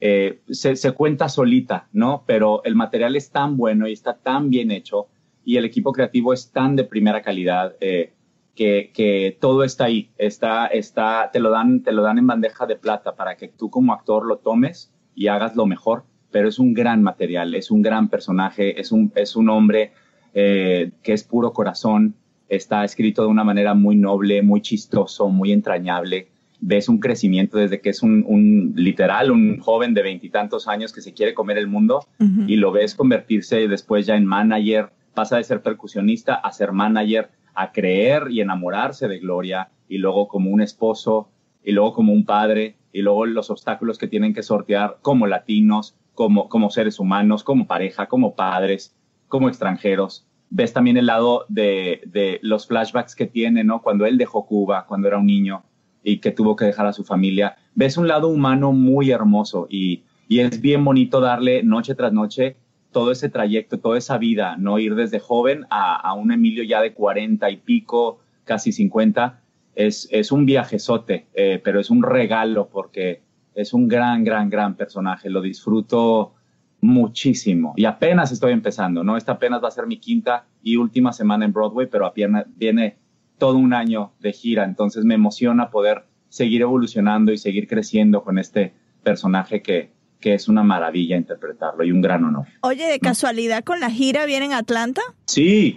eh, se, cuenta solita, ¿no? Pero el material es tan bueno y está tan bien hecho y el equipo creativo es tan de primera calidad eh, que, todo está ahí, está, está, te lo dan, te lo dan en bandeja de plata para que tú como actor lo tomes y hagas lo mejor. Pero es un gran material, es un gran personaje, es un, es un hombre eh, que es puro corazón, está escrito de una manera muy noble, muy chistoso, muy entrañable ves un crecimiento desde que es un, literal, un joven de veintitantos años que se quiere comer el mundo y lo ves convertirse después ya en manager, pasa de ser percusionista a ser manager, a creer y enamorarse de Gloria y luego como un esposo y luego como un padre y luego los obstáculos que tienen que sortear como latinos, como, como seres humanos, como pareja, como padres, como extranjeros. Ves también el lado de, de los flashbacks que tiene, ¿no? Cuando él dejó Cuba, cuando era un niño, y que tuvo que dejar a su familia. Ves un lado humano muy hermoso y, y es bien bonito darle noche tras noche todo ese trayecto, toda esa vida, no ir desde joven a, a un Emilio ya de 40 y pico, casi 50. Es, es un viajezote, eh, pero es un regalo porque es un gran, gran, gran personaje. Lo disfruto muchísimo y apenas estoy empezando, ¿no? Esta apenas va a ser mi quinta y última semana en Broadway, pero apenas viene todo un año de gira, entonces me emociona poder seguir evolucionando y seguir creciendo con este personaje que, que es una maravilla interpretarlo y un gran honor. Oye, de casualidad, ¿con la gira viene en Atlanta? Sí,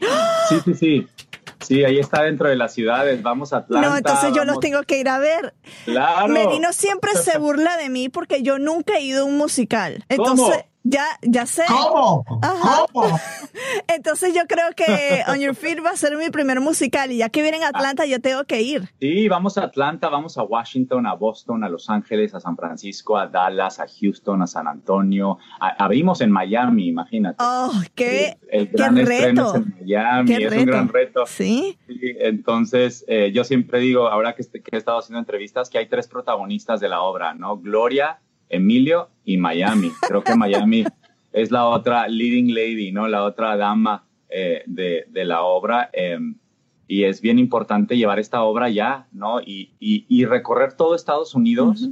sí, sí, sí. Sí, ahí está dentro de las ciudades, vamos a Atlanta. No, entonces yo los tengo que ir a ver. Claro. Merino siempre se burla de mí porque yo nunca he ido a un musical. Entonces, ya, ya sé. ¿Cómo? ¿Cómo? Entonces yo creo que On Your Feet va a ser mi primer musical y ya que vienen a Atlanta yo tengo que ir. Sí, vamos a Atlanta, vamos a Washington, a Boston, a Los Ángeles, a San Francisco, a Dallas, a Houston, a San Antonio. abrimos en Miami, imagínate. Oh, qué, el, gran qué reto. en Miami, es un gran reto. Sí. entonces, eh, yo siempre digo, ahora que, que he estado haciendo entrevistas, que hay tres protagonistas de la obra, ¿no? Gloria, Emilio y Miami. Creo que Miami es la otra leading lady, ¿no? La otra dama eh, de, de, la obra. Em, y es bien importante llevar esta obra ya, ¿no? Y, y, recorrer todo Estados Unidos.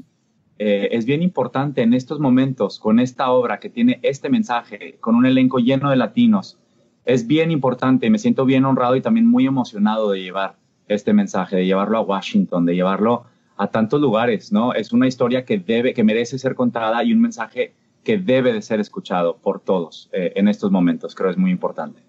Eh, es bien importante en estos momentos, con esta obra que tiene este mensaje, con un elenco lleno de latinos. Es bien importante, me siento bien honrado y también muy emocionado de llevar este mensaje, de llevarlo a Washington, de llevarlo a tantos lugares, ¿no? Es una historia que debe, que merece ser contada y un mensaje que debe de ser escuchado por todos eh, en estos momentos. Creo que es muy importante.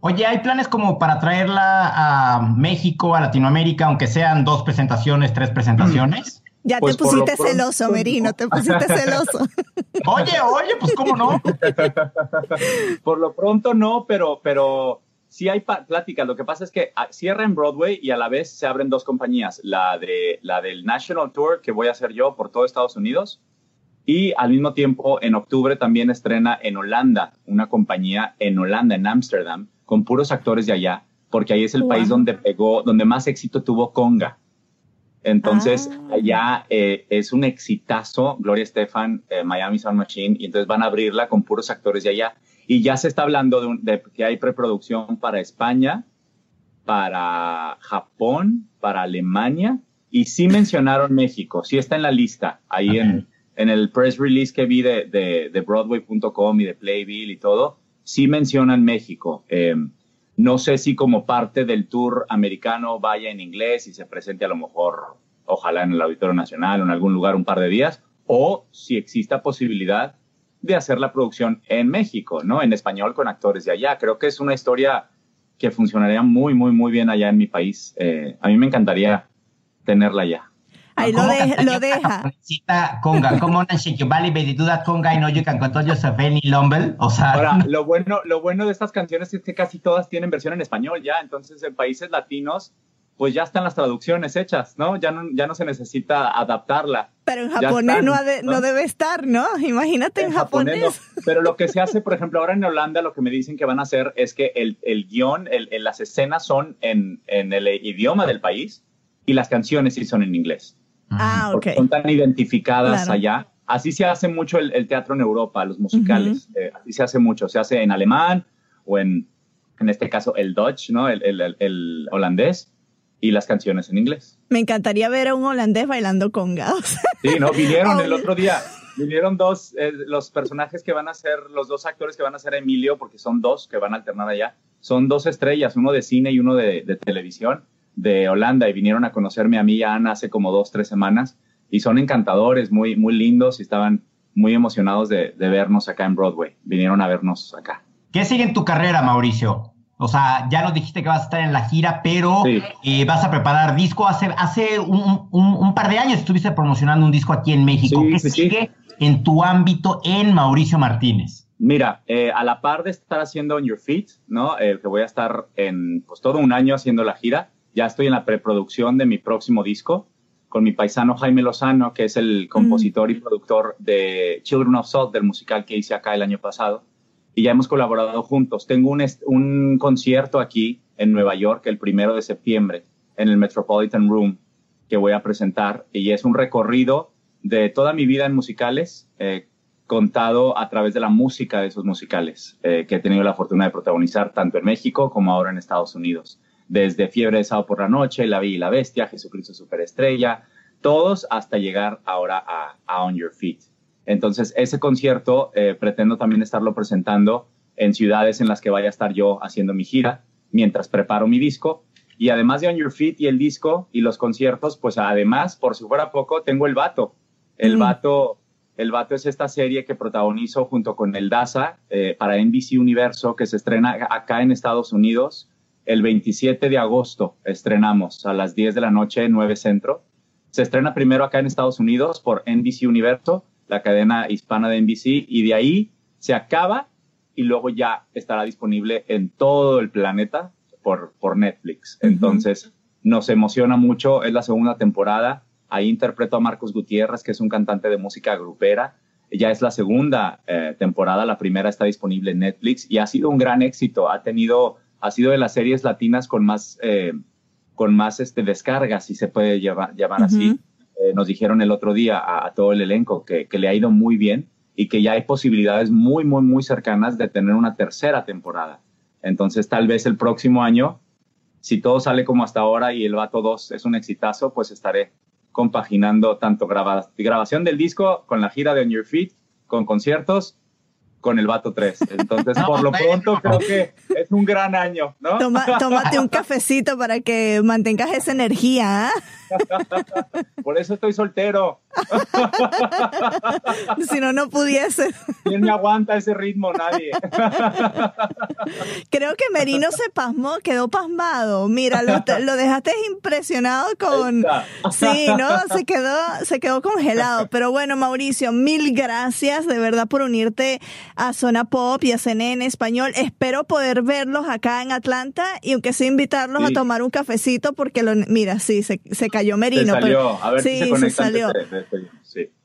Oye, ¿hay planes como para traerla a México, a Latinoamérica, aunque sean dos presentaciones, tres presentaciones? Ya te pues pusiste celoso, Merino, te pusiste celoso. oye, oye, pues cómo no. por lo pronto no, pero, pero sí hay pláticas. Lo que pasa es que ah, cierra en Broadway y a la vez se abren dos compañías. La, de, la del National Tour, que voy a hacer yo por todo Estados Unidos, y al mismo tiempo en octubre también estrena en Holanda, una compañía en Holanda, en Ámsterdam, con puros actores de allá, porque ahí es el país donde pegó, donde más éxito tuvo Conga. Entonces, ah. allá eh, es un exitazo, Gloria Estefan, eh, Miami Sound Machine, y entonces van a abrirla con puros actores de allá. Y ya se está hablando de, que hay preproducción para España, para Japón, para Alemania, y sí mencionaron México, sí está en la lista, ahí en, en, el press release que vi de, de, Broadway.com y de Playbill y todo, sí mencionan México. Eh, no sé si como parte del tour americano vaya en inglés y se presente a lo mejor, ojalá en el Auditorio Nacional o en algún lugar un par de días, o si exista posibilidad de hacer la producción en México, ¿no? En español con actores de allá. Creo que es una historia que funcionaría muy, muy, muy bien allá en mi país. Eh, a mí me encantaría tenerla allá. Ahí lo, de, lo deja. Conga, ¿cómo you valley that conga y no you can control Josephine Lombel? O sea. Ahora, lo bueno, lo bueno de estas canciones es que casi todas tienen versión en español ya. Entonces, en países latinos, pues ya están las traducciones hechas, ¿no? Ya no, ya no se necesita adaptarla. Pero en japonés no, no, debe estar, ¿no? Imagínate en, japonés. Pero lo que se hace, por ejemplo, ahora en Holanda, lo que me dicen que van a hacer es que el, el guion, el, las escenas son en, en el idioma del país y las canciones sí son en inglés. Ah, ok. Son tan identificadas allá. Así se hace mucho el, teatro en Europa, los musicales. Eh, así se hace mucho. Se hace en alemán o en, en este caso, el Dutch, ¿no? El, el, el holandés y las canciones en inglés. Me encantaría ver a un holandés bailando conga. Sí, ¿no? Vinieron el otro día. Vinieron dos, eh, los personajes que van a ser, los dos actores que van a ser Emilio, porque son dos que van a alternar allá, son dos estrellas, uno de cine y uno de, de televisión de Holanda y vinieron a conocerme a mí y a Ana hace como dos, tres semanas y son encantadores, muy, muy lindos y estaban muy emocionados de, vernos acá en Broadway. Vinieron a vernos acá. ¿Qué sigue en tu carrera, Mauricio? O sea, ya nos dijiste que vas a estar en la gira, pero eh, vas a preparar disco. Hace, hace un, par de años estuviste promocionando un disco aquí en México. ¿Qué sigue en tu ámbito en Mauricio Martínez? Mira, eh, a la par de estar haciendo On Your Feet, ¿no? Eh, que voy a estar en pues todo un año haciendo la gira, ya estoy en la preproducción de mi próximo disco con mi paisano Jaime Lozano, que es el compositor y productor de Children of Salt, del musical que hice acá el año pasado. Y ya hemos colaborado juntos. Tengo un, un concierto aquí en Nueva York el primero de septiembre en el Metropolitan Room que voy a presentar. Y es un recorrido de toda mi vida en musicales, eh, contado a través de la música de esos musicales eh, que he tenido la fortuna de protagonizar tanto en México como ahora en Estados Unidos desde Fiebre de Sábado por la Noche, La Bella y la Bestia, Jesucristo Superestrella, todos hasta llegar ahora a, On Your Feet. Entonces, ese concierto eh, pretendo también estarlo presentando en ciudades en las que vaya a estar yo haciendo mi gira mientras preparo mi disco. Y además de On Your Feet y el disco y los conciertos, pues además, por si fuera poco, tengo El Vato. El mm. Vato el Vato es esta serie que protagonizo junto con El Daza eh, para NBC Universo, que se estrena acá en Estados Unidos el 27 de agosto estrenamos a las 10 de la noche, 9 Centro. Se estrena primero acá en Estados Unidos por NBC Universo, la cadena hispana de NBC, y de ahí se acaba y luego ya estará disponible en todo el planeta por, por Netflix. Entonces, nos emociona mucho, es la segunda temporada. Ahí interpreto a Marcos Gutiérrez, que es un cantante de música grupera. Ya es la segunda eh, temporada, la primera está disponible en Netflix y ha sido un gran éxito. Ha tenido ha sido de las series latinas con más, eh, con más este, descargas, si se puede llamar, llamar así. Eh, nos dijeron el otro día a, todo el elenco que, que, le ha ido muy bien y que ya hay posibilidades muy, muy, muy cercanas de tener una tercera temporada. Entonces, tal vez el próximo año, si todo sale como hasta ahora y el Vato 2 es un exitazo, pues estaré compaginando tanto grabación del disco con la gira de On Your Feet, con conciertos con el Vato 3. Entonces, por lo pronto, creo que es un gran año, ¿no? tómate un cafecito para que mantengas esa energía. ¿ah? Por eso estoy soltero. si no, no pudiese. ¿Quién me aguanta ese ritmo? Nadie. Creo que Merino se pasmó, quedó pasmado. Mira, lo, lo dejaste impresionado con... Sí, no, se quedó, se quedó congelado. Pero bueno, Mauricio, mil gracias de verdad por unirte a Zona Pop y a CNN Español. Espero poder verlos acá en Atlanta y aunque sea invitarlos a tomar un cafecito porque lo, mira, sí, se, se cayó Merino. Se salió. a ver sí, si se, salió.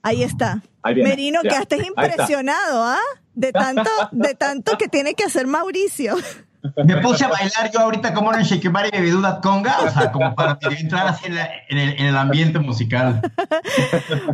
Ahí está. Merino, que quedaste impresionado, ¿ah? De tanto, de tanto que tiene que hacer Mauricio. Me puse a bailar yo ahorita como en Shekimari y Duda Conga, o sea, como para entrar así en, el, ambiente musical.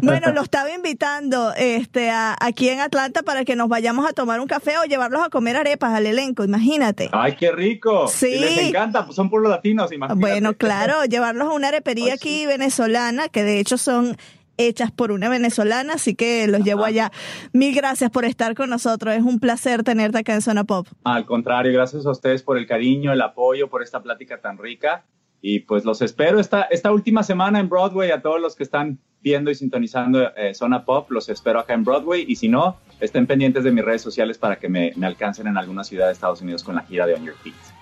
Bueno, lo estaba invitando este, aquí en Atlanta para que nos vayamos a tomar un café o llevarlos a comer arepas al elenco, imagínate. ¡Ay, qué rico! Sí. les encanta, pues son puros latinos, imagínate. Bueno, claro, llevarlos a una arepería aquí venezolana, que de hecho son hechas por una venezolana, así que los llevo allá. Mil gracias por estar con nosotros, es un placer tenerte acá en Zona Pop. Al contrario, gracias a ustedes por el cariño, el apoyo, por esta plática tan rica y pues los espero esta, esta última semana en Broadway a todos los que están viendo y sintonizando eh, Zona Pop, los espero acá en Broadway y si no, estén pendientes de mis redes sociales para que me, me alcancen en alguna ciudad de Estados Unidos con la gira de On Your Feet.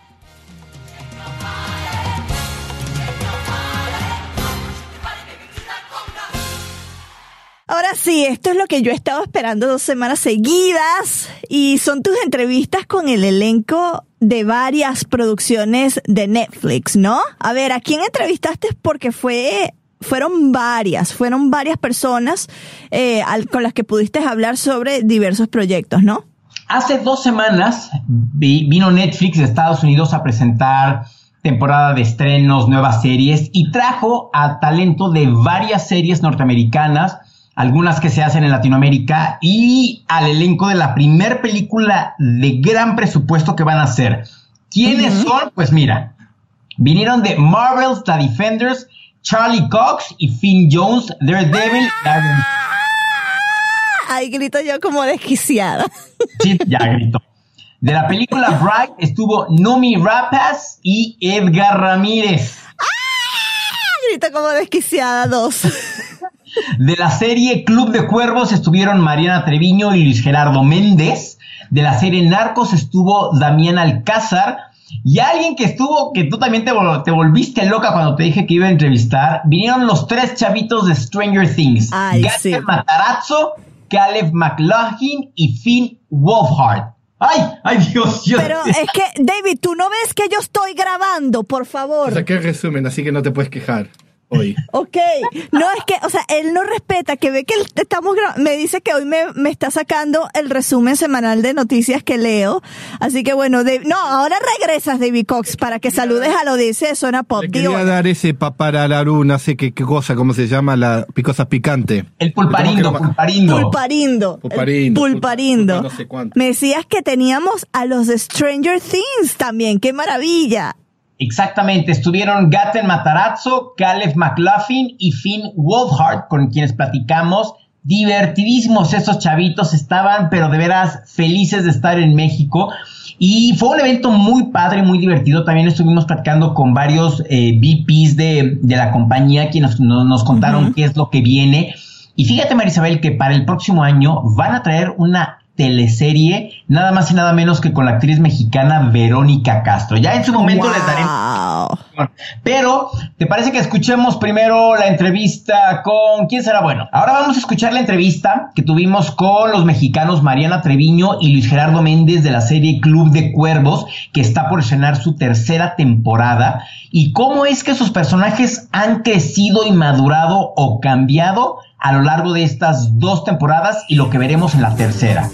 Ahora sí, esto es lo que yo he estado esperando dos semanas seguidas y son tus entrevistas con el elenco de varias producciones de Netflix, ¿no? A ver, ¿a quién entrevistaste? Porque fue fueron varias, fueron varias personas eh, con las que pudiste hablar sobre diversos proyectos, ¿no? Hace dos semanas vino Netflix de Estados Unidos a presentar temporada de estrenos, nuevas series y trajo a talento de varias series norteamericanas algunas que se hacen en Latinoamérica y al elenco de la primer película de gran presupuesto que van a hacer. ¿Quiénes son? Pues mira, vinieron de Marvel's The Defenders, Charlie Cox y Finn Jones, Daredevil. ¡Ah! Ahí grito yo como desquiciada. Sí, ya grito. De la película Bright estuvo Numi Rapaz y Edgar Ramírez. ¡Ah! Grito como desquiciada, dos. De la serie Club de Cuervos estuvieron Mariana Treviño y Luis Gerardo Méndez. De la serie Narcos estuvo Damián Alcázar. Y alguien que estuvo, que tú también te, te, volviste loca cuando te dije que iba a entrevistar, vinieron los tres chavitos de Stranger Things. Ay, Matarazzo, Caleb McLaughlin y Finn Wolfhard. ¡Ay! ¡Ay, Dios! Dios. Pero es que, David, tú no ves que yo estoy grabando, por favor. O sea, que resumen, así que no te puedes quejar hoy. Ok, no es que, o sea, él no respeta, que ve que estamos me dice que hoy me, me, está sacando el resumen semanal de noticias que leo, así que bueno, no, ahora regresas David Cox para que saludes a lo dice Zona Pop. Le quería dar ese paparalaru, no sé qué, qué, cosa, cómo se llama, la picosa picante. El pulparindo, pulparindo. Pulparindo. Pulparindo. Pulparindo. No sé cuánto. Me decías que teníamos a los de Stranger Things también, qué maravilla. Exactamente, estuvieron Gaten Matarazzo, Caleb McLaughlin y Finn Wolfhard, con quienes platicamos. Divertidísimos esos chavitos, estaban, pero de veras felices de estar en México. Y fue un evento muy padre, muy divertido. También estuvimos platicando con varios eh, VPs de, la compañía, quienes nos, contaron qué es lo que viene. Y fíjate, Marisabel, que para el próximo año van a traer una teleserie, nada más y nada menos que con la actriz mexicana Verónica Castro. Ya en su momento les daré. Pero, ¿te parece que escuchemos primero la entrevista con quién será bueno? Ahora vamos a escuchar la entrevista que tuvimos con los mexicanos Mariana Treviño y Luis Gerardo Méndez de la serie Club de Cuervos, que está por estrenar su tercera temporada, y cómo es que sus personajes han crecido y madurado o cambiado a lo largo de estas dos temporadas y lo que veremos en la tercera.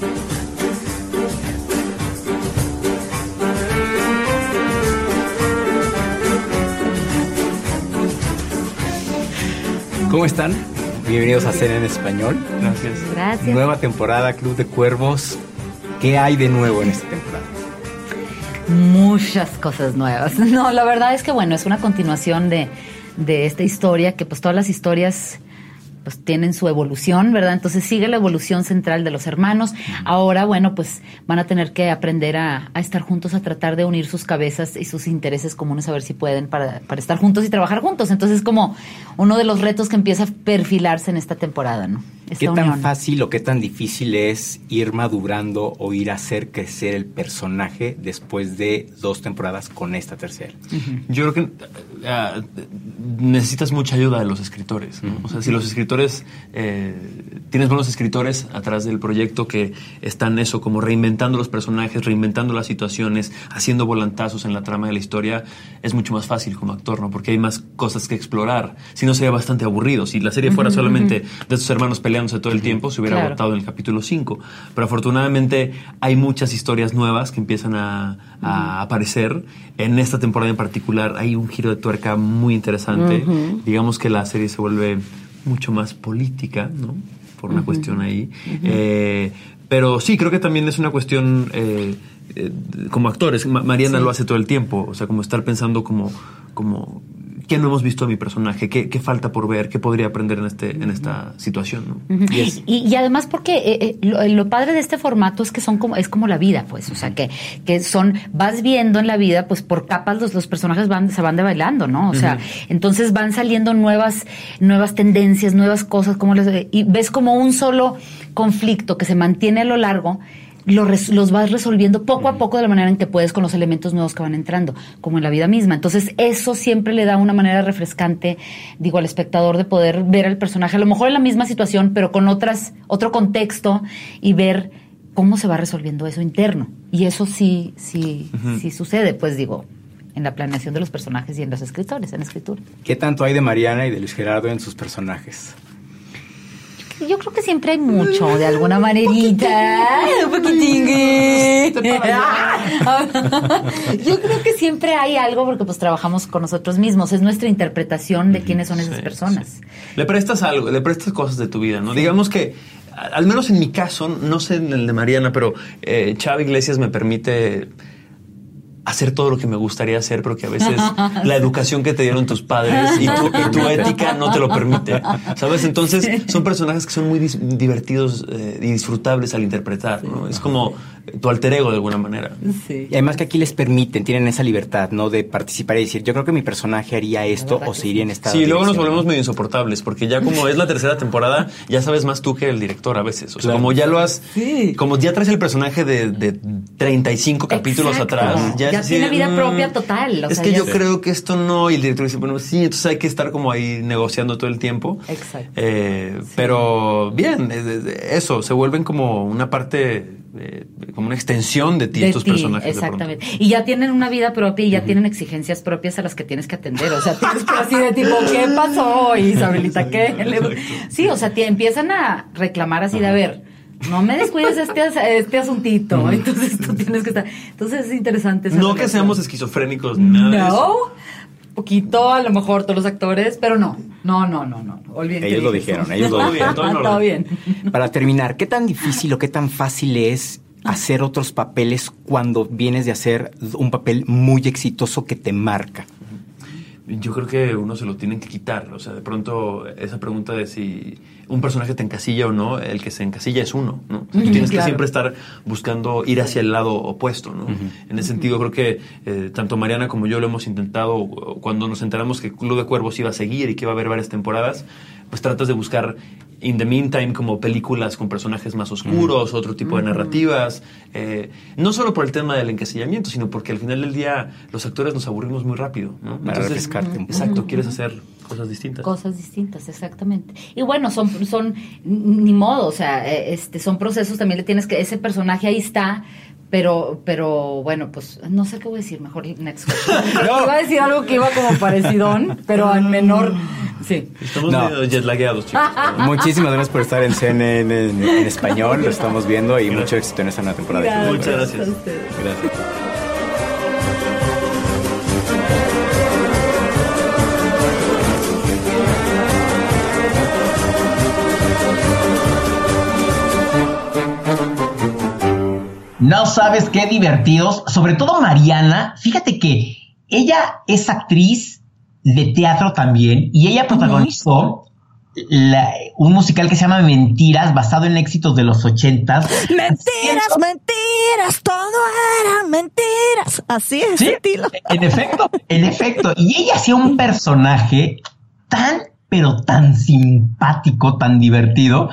¿Cómo están? Bienvenidos a Cena en Español. Gracias. Gracias. Nueva temporada Club de Cuervos. ¿Qué hay de nuevo en esta temporada? Muchas cosas nuevas. No, la verdad es que bueno, es una continuación de, de esta historia, que pues todas las historias pues tienen su evolución, ¿verdad? Entonces sigue la evolución central de los hermanos. Ahora, bueno, pues van a tener que aprender a, a, estar juntos, a tratar de unir sus cabezas y sus intereses comunes, a ver si pueden para, para estar juntos y trabajar juntos. Entonces es como uno de los retos que empieza a perfilarse en esta temporada, ¿no? Esta ¿Qué unión. tan fácil o qué tan difícil es ir madurando o ir a hacer crecer el personaje después de dos temporadas con esta tercera? Yo creo que uh, necesitas mucha ayuda de los escritores. ¿no? O sea, si los escritores, eh, tienes buenos escritores atrás del proyecto que están eso, como reinventando los personajes, reinventando las situaciones, haciendo volantazos en la trama de la historia, es mucho más fácil como actor, ¿no? Porque hay más cosas que explorar. Si no, sería bastante aburrido. Si la serie fuera solamente de estos hermanos peleándose todo el tiempo, se hubiera Claro. agotado en el capítulo 5. Pero afortunadamente hay muchas historias nuevas que empiezan a, a aparecer. En esta temporada en particular hay un giro de tuerca muy interesante. Digamos que la serie se vuelve mucho más política, ¿no? Por una cuestión ahí. Eh, pero sí, creo que también es una cuestión eh, eh, como actores. Ma- Mariana Sí. lo hace todo el tiempo. O sea, como estar pensando como, como ¿qué no hemos visto de mi personaje? ¿Qué, qué falta por ver? ¿Qué podría aprender en, este, en esta situación? Y, y además porque eh, eh, lo, lo padre de este formato es que son como es como la vida pues o sea que que son vas viendo en la vida pues por capas los, los personajes van se van debailando no o sea entonces van saliendo nuevas nuevas tendencias nuevas cosas como les, y ves como un solo conflicto que se mantiene a lo largo lo res- los vas resolviendo poco a poco de la manera en que puedes con los elementos nuevos que van entrando, como en la vida misma. Entonces, eso siempre le da una manera refrescante, digo, al espectador de poder ver al personaje, a lo mejor en la misma situación, pero con otras, otro contexto y ver cómo se va resolviendo eso interno. Y eso sí, sí, sí sucede, pues digo, en la planeación de los personajes y en los escritores, en escritura. ¿Qué tanto hay de Mariana y de Luis Gerardo en sus personajes? Yo creo que siempre hay mucho, de alguna manerita. Un poquitín. Yo creo que siempre hay algo porque pues trabajamos con nosotros mismos. Es nuestra interpretación de quiénes son esas personas. Le prestas algo, le prestas cosas de tu vida, ¿no? Digamos que, al menos en mi caso, no sé en el de Mariana, pero eh, Chava Iglesias me permite hacer todo lo que me gustaría hacer, pero que a veces la educación que te dieron tus padres y tu, y tu ética no te lo permite, ¿sabes? Entonces son personajes que son muy divertidos eh, y disfrutables al interpretar, ¿no? Es como tu alter ego de alguna manera. Y además que aquí les permiten, tienen esa libertad, ¿no? De participar y decir, yo creo que mi personaje haría esto o se iría en esta Sí, luego nos volvemos medio insoportables, porque ya como es la tercera temporada, ya sabes más tú que el director a veces. O sea, Claro. como ya lo has, como ya traes el personaje de, de 35 capítulos Exacto. atrás, ya, Ya así tiene vida mm, propia total, o es sea, que yo creo que esto no, y el director dice, bueno, sí, entonces hay que estar como ahí negociando todo el tiempo. Exacto. Eh, Pero bien, eh, de- eso, se vuelven como una parte, eh, como una extensión de ti, De estos personajes. de exactamente. Y ya tienen una vida propia y ya tienen exigencias propias a las que tienes que atender. O sea, tienes que así de tipo, ¿qué pasó? Isabelita, ¿qué? Sí, o sea, te empiezan a reclamar así de, a ver, no me descuides este, as- este asuntito. Entonces tú tienes que estar. Entonces es interesante. esa No que seamos esquizofrénicos ni nada de No, eso. Poquito, a lo mejor todos los actores, pero no, no, no, no, no. Olviden que Ellos lo dijeron, ellos lo dijeron. bien, todo bien. Para terminar, ¿qué tan difícil o qué tan fácil es hacer otros papeles cuando vienes de hacer un papel muy exitoso que te marca? Yo creo que uno se lo tienen que quitar. O sea, de pronto esa pregunta de si un personaje te encasilla o no, el que se encasilla es uno, ¿no? O sea, tú tienes que siempre estar buscando ir hacia el lado opuesto, ¿no? En ese sentido, creo que eh, tanto Mariana como yo lo hemos intentado cuando nos enteramos que Club de Cuervos iba a seguir y que iba a haber varias temporadas, pues tratas de buscar in the meantime como películas con personajes más oscuros, otro tipo de narrativas, eh, no solo por el tema del encasillamiento, sino porque al final del día los actores nos aburrimos muy rápido, ¿no? Para refrescarte un poco. Exacto, quieres hacer cosas distintas. Cosas distintas, exactamente. Y bueno, son, son ni modo, o sea, eh, este, son procesos, también le tienes que, ese personaje ahí está, pero, pero bueno, pues no sé qué voy a decir, mejor next question. Iba a decir algo que iba como parecidón, pero en menor, sí. Estamos No. jetlagueados, chicos. Muchísimas gracias por estar en CNN en, en español, lo estamos viendo y mucho éxito en esta nueva temporada. Muchas gracias. Gracias. No sabes qué divertidos, sobre todo Mariana, fíjate que ella es actriz de teatro también y ella protagonizó un musical que se llama Mentiras, basado en éxitos de los ochentas. Mentiras, mentiras, todo eran mentiras. Así es ¿Sí? estilo. En efecto, en efecto. Y ella hacía un personaje tan, pero tan simpático, tan divertido,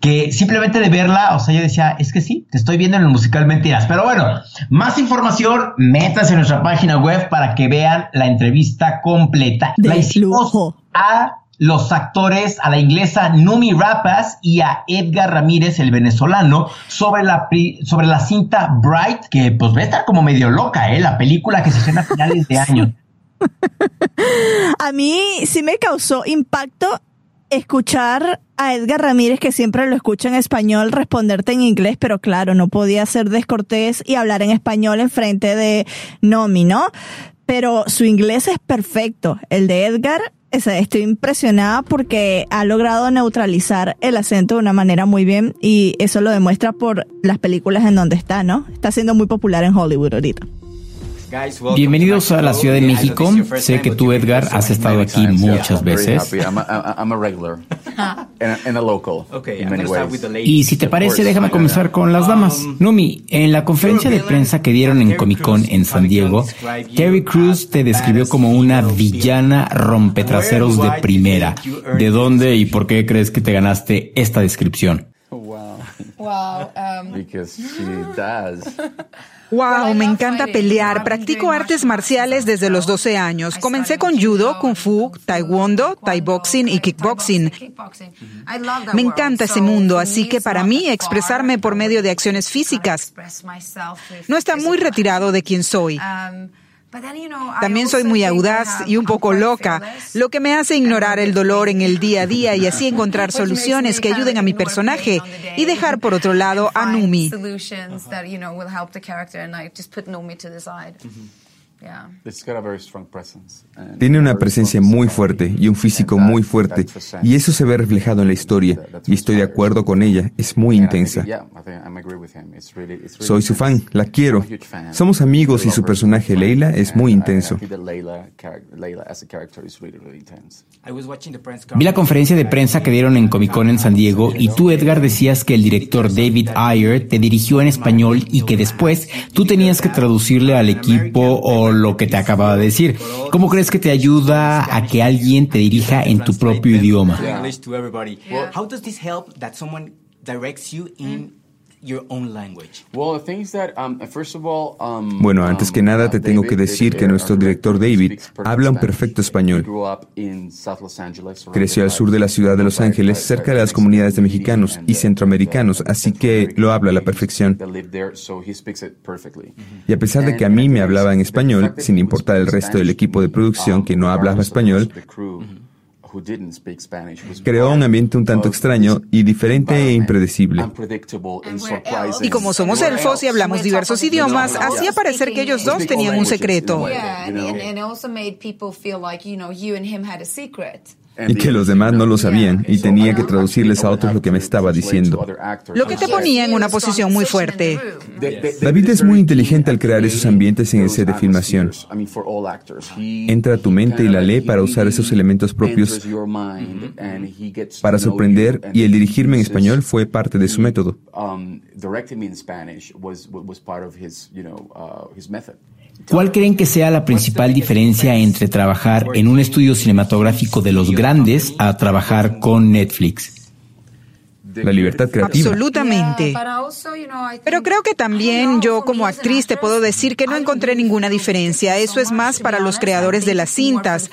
que simplemente de verla, o sea, yo decía, es que sí, te estoy viendo en el musical Mentiras. Pero bueno, más información, métase en nuestra página web para que vean la entrevista completa. De la hicimos a los actores, a la inglesa Numi Rapas y a Edgar Ramírez, el venezolano, sobre la, sobre la cinta Bright, que pues va a estar como medio loca, ¿eh? La película que se estrena a finales de año. A mí sí me causó impacto escuchar a Edgar Ramírez, que siempre lo escucho en español, responderte en inglés, pero claro, no podía ser descortés y hablar en español en frente de Nomi, ¿no? Pero su inglés es perfecto. El de Edgar, estoy impresionada porque ha logrado neutralizar el acento de una manera muy bien y eso lo demuestra por las películas en donde está, ¿no? Está siendo muy popular en Hollywood ahorita. Bienvenidos a la Ciudad de México. Sé que tú, Edgar, has estado aquí muchas veces. Y si te parece, déjame comenzar con las damas. Numi, en la conferencia de prensa que dieron en Comic Con en San Diego, Terry Crews te describió como una villana rompetraseros de primera. ¿De dónde y por qué crees que te ganaste esta descripción? Wow. Because she does. Wow, me encanta pelear. Practico artes marciales desde los 12 años. Comencé con judo, kung fu, taekwondo, thai boxing y kickboxing. Me encanta ese mundo, así que para mí expresarme por medio de acciones físicas no está muy retirado de quien soy. También soy muy audaz y un poco loca, lo que me hace ignorar el dolor en el día a día y así encontrar soluciones que ayuden a mi personaje y dejar por otro lado a Numi. Tiene una presencia muy fuerte y un físico muy fuerte, y eso se ve reflejado en la historia, y estoy de acuerdo con ella, es muy intensa. Soy su fan, la quiero. Somos amigos y su personaje Leila es muy intenso. Vi la conferencia de prensa que dieron en Comic Con en San Diego y tú, Edgar, decías que el director David Ayer te dirigió en español y que después tú tenías que traducirle al equipo o lo que te acababa de decir. ¿Cómo crees que te ayuda a que alguien te dirija en tu propio idioma? Bueno, antes que nada te tengo que decir que nuestro director David habla un perfecto español. Creció al sur de la ciudad de Los Ángeles, cerca de las comunidades de mexicanos y centroamericanos, así que lo habla a la perfección. Y a pesar de que a mí me hablaba en español, sin importar el resto del equipo de producción que no hablaba español, Creó un ambiente un tanto extraño y diferente e impredecible. Y como somos elfos y hablamos diversos idiomas, hacía parecer que ellos dos tenían un secreto y que los demás no lo sabían y tenía que traducirles a otros lo que me estaba diciendo. Lo que te ponía en una posición muy fuerte. David es muy inteligente al crear esos ambientes en el set de filmación. Entra a tu mente y la lee para usar esos elementos propios para sorprender y el dirigirme en español fue parte de su método. ¿Cuál creen que sea la principal diferencia entre trabajar en un estudio cinematográfico de los grandes a trabajar con Netflix? La libertad creativa. Absolutamente. Pero creo que también yo como actriz te puedo decir que no encontré ninguna diferencia. Eso es más para los creadores de las cintas.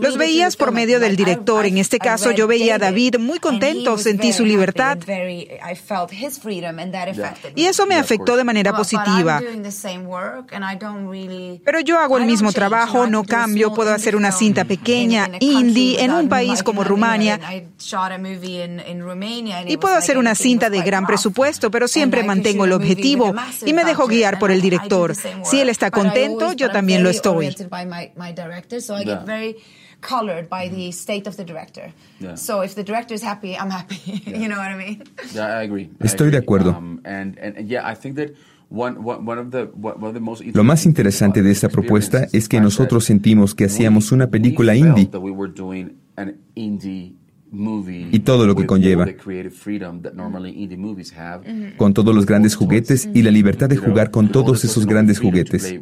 Los veías por medio del director. En este caso yo veía a David muy contento, sentí su libertad. Y eso me afectó de manera positiva. Pero yo hago el mismo trabajo, no cambio, puedo hacer una cinta pequeña, indie, en un país como Rumania. Y puedo hacer una cinta de gran presupuesto, pero siempre mantengo el objetivo y me dejo guiar por el director. Si él está contento, yo también lo estoy. colored by the state of the director. Yeah. So if the director is happy, I'm happy. Yeah. you know what I mean? Yeah, I agree. Estoy de acuerdo. Um, and, and, yeah, I think that Lo más interesante de esta propuesta es que nosotros sentimos que hacíamos una película indie y todo lo que conlleva, con todos los grandes juguetes y la libertad de jugar con todos esos grandes juguetes.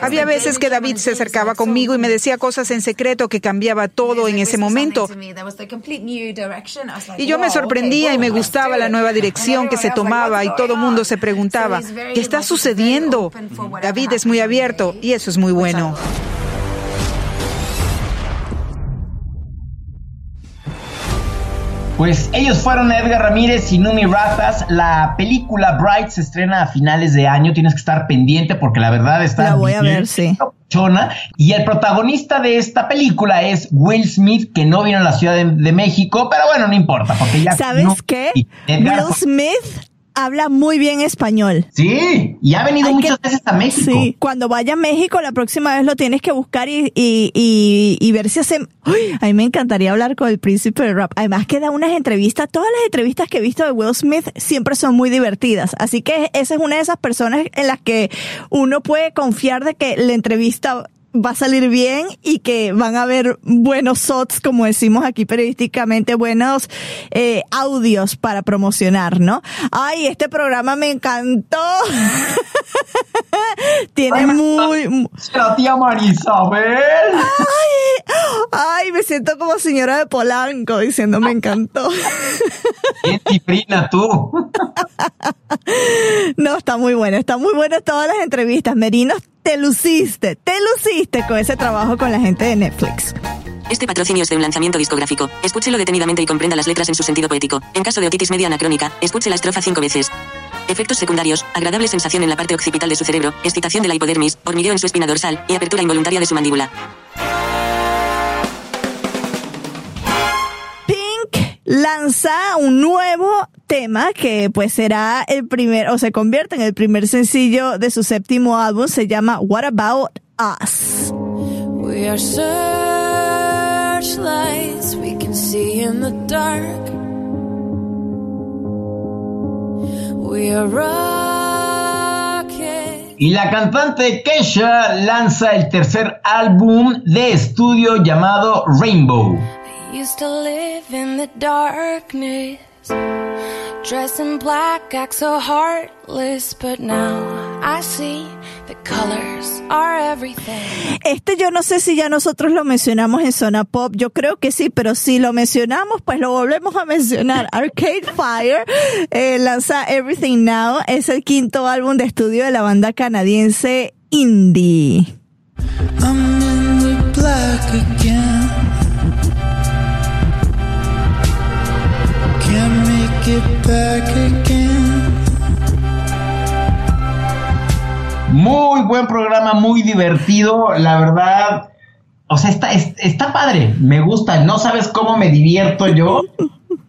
Había veces que David se acercaba conmigo y me decía cosas en secreto que cambiaba todo en ese momento. Y yo me sorprendía y me gustaba la nueva dirección que se tomaba y todo el mundo se preguntaba, ¿qué está sucediendo? David es muy abierto y eso es muy bueno. Pues ellos fueron Edgar Ramírez y Numi Ratas. La película Bright se estrena a finales de año. Tienes que estar pendiente porque la verdad está. La voy a ver, sí. Chona. Y el protagonista de esta película es Will Smith, que no vino a la Ciudad de, México, pero bueno, no importa, porque ya. ¿Sabes qué? Will Smith habla muy bien español. Sí, y ha venido muchas veces a México. Sí, cuando vaya a México, la próxima vez lo tienes que buscar y, y, y, ver si hace... Uy, a mí me encantaría hablar con el príncipe de rap. Además que da unas entrevistas, todas las entrevistas que he visto de Will Smith siempre son muy divertidas. Así que esa es una de esas personas en las que uno puede confiar de que la entrevista va a salir bien y que van a haber buenos shots, como decimos aquí periodísticamente, buenos eh, audios para promocionar, ¿no? Ay, este programa me encantó. Tiene muy... La tía Marisabel. Ay, ay, me siento como señora de Polanco diciendo me encantó. Bien cifrina tú. no, está muy bueno, está muy bueno todas las entrevistas. Merino te luciste, te luciste con ese trabajo con la gente de Netflix. Este patrocinio es de un lanzamiento discográfico. Escúchelo detenidamente y comprenda las letras en su sentido poético. En caso de otitis media anacrónica, escuche la estrofa cinco veces. Efectos secundarios, agradable sensación en la parte occipital de su cerebro, excitación de la hipodermis, hormigueo en su espina dorsal y apertura involuntaria de su mandíbula. Pink lanza un nuevo tema que pues será el primer o se convierte en el primer sencillo de su séptimo álbum, se llama What About Us. We are searchlights we can see in the dark. We are y la cantante Kesha lanza el tercer álbum de estudio llamado Rainbow. used to live in the darkness. Dressed in black, act so heartless, but now I see the colors are everything. Este yo no sé si ya nosotros lo mencionamos en Zona Pop, yo creo que sí, pero si lo mencionamos, pues lo volvemos a mencionar. Arcade Fire eh, lanza Everything Now, es el quinto álbum de estudio de la banda canadiense indie. I'm in the black again. Muy buen programa, muy divertido, la verdad. O sea, está, está padre, me gusta. No sabes cómo me divierto yo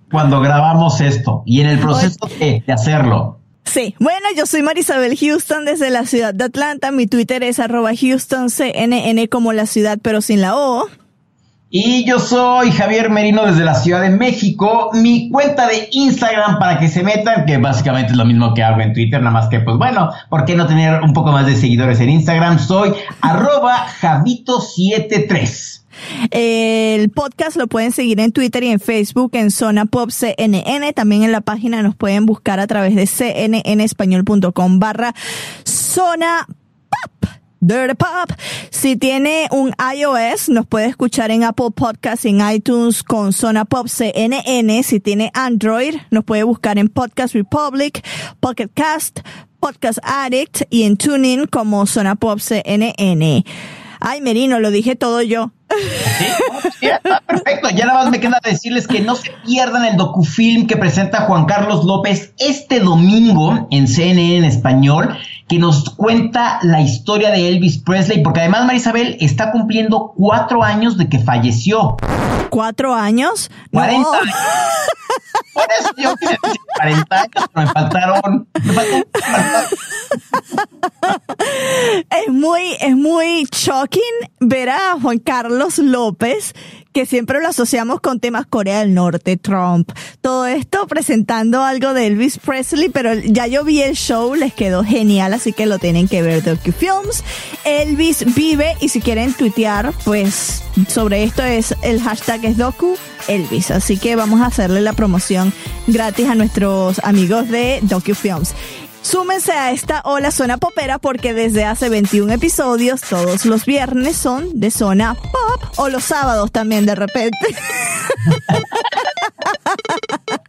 cuando grabamos esto y en el proceso de, hacerlo. Sí, bueno, yo soy Marisabel Houston desde la ciudad de Atlanta. Mi Twitter es arroba HoustonCNN como la ciudad, pero sin la O. Y yo soy Javier Merino desde la Ciudad de México. Mi cuenta de Instagram para que se metan, que básicamente es lo mismo que hago en Twitter, nada más que pues bueno, ¿por qué no tener un poco más de seguidores en Instagram? Soy arroba Javito73. El podcast lo pueden seguir en Twitter y en Facebook en Zona Pop CNN. También en la página nos pueden buscar a través de cnnespañol.com barra Zona Pop. Dirty Pop. Si tiene un iOS, nos puede escuchar en Apple Podcasts, en iTunes con Zona Pop CNN. Si tiene Android, nos puede buscar en Podcast Republic, Pocket Cast, Podcast Addict y en TuneIn como Zona Pop CNN. Ay, Merino, lo dije todo yo. Sí, perfecto. Ya nada más me queda decirles que no se pierdan el docufilm que presenta Juan Carlos López este domingo en CNN en español, que nos cuenta la historia de Elvis Presley, porque además Marisabel está cumpliendo cuatro años de que falleció. ¿Cuatro años? 40 años. Por eso yo 40 años, me faltaron. Me faltaron es muy, es muy shocking ver a Juan Carlos López que siempre lo asociamos con temas Corea del Norte, Trump, todo esto presentando algo de Elvis Presley, pero ya yo vi el show, les quedó genial, así que lo tienen que ver DocuFilms. Elvis vive y si quieren tuitear, pues sobre esto es el hashtag es Docu Elvis, así que vamos a hacerle la promoción gratis a nuestros amigos de DocuFilms. Súmense a esta Hola Zona Popera porque desde hace 21 episodios todos los viernes son de Zona Pop o los sábados también de repente.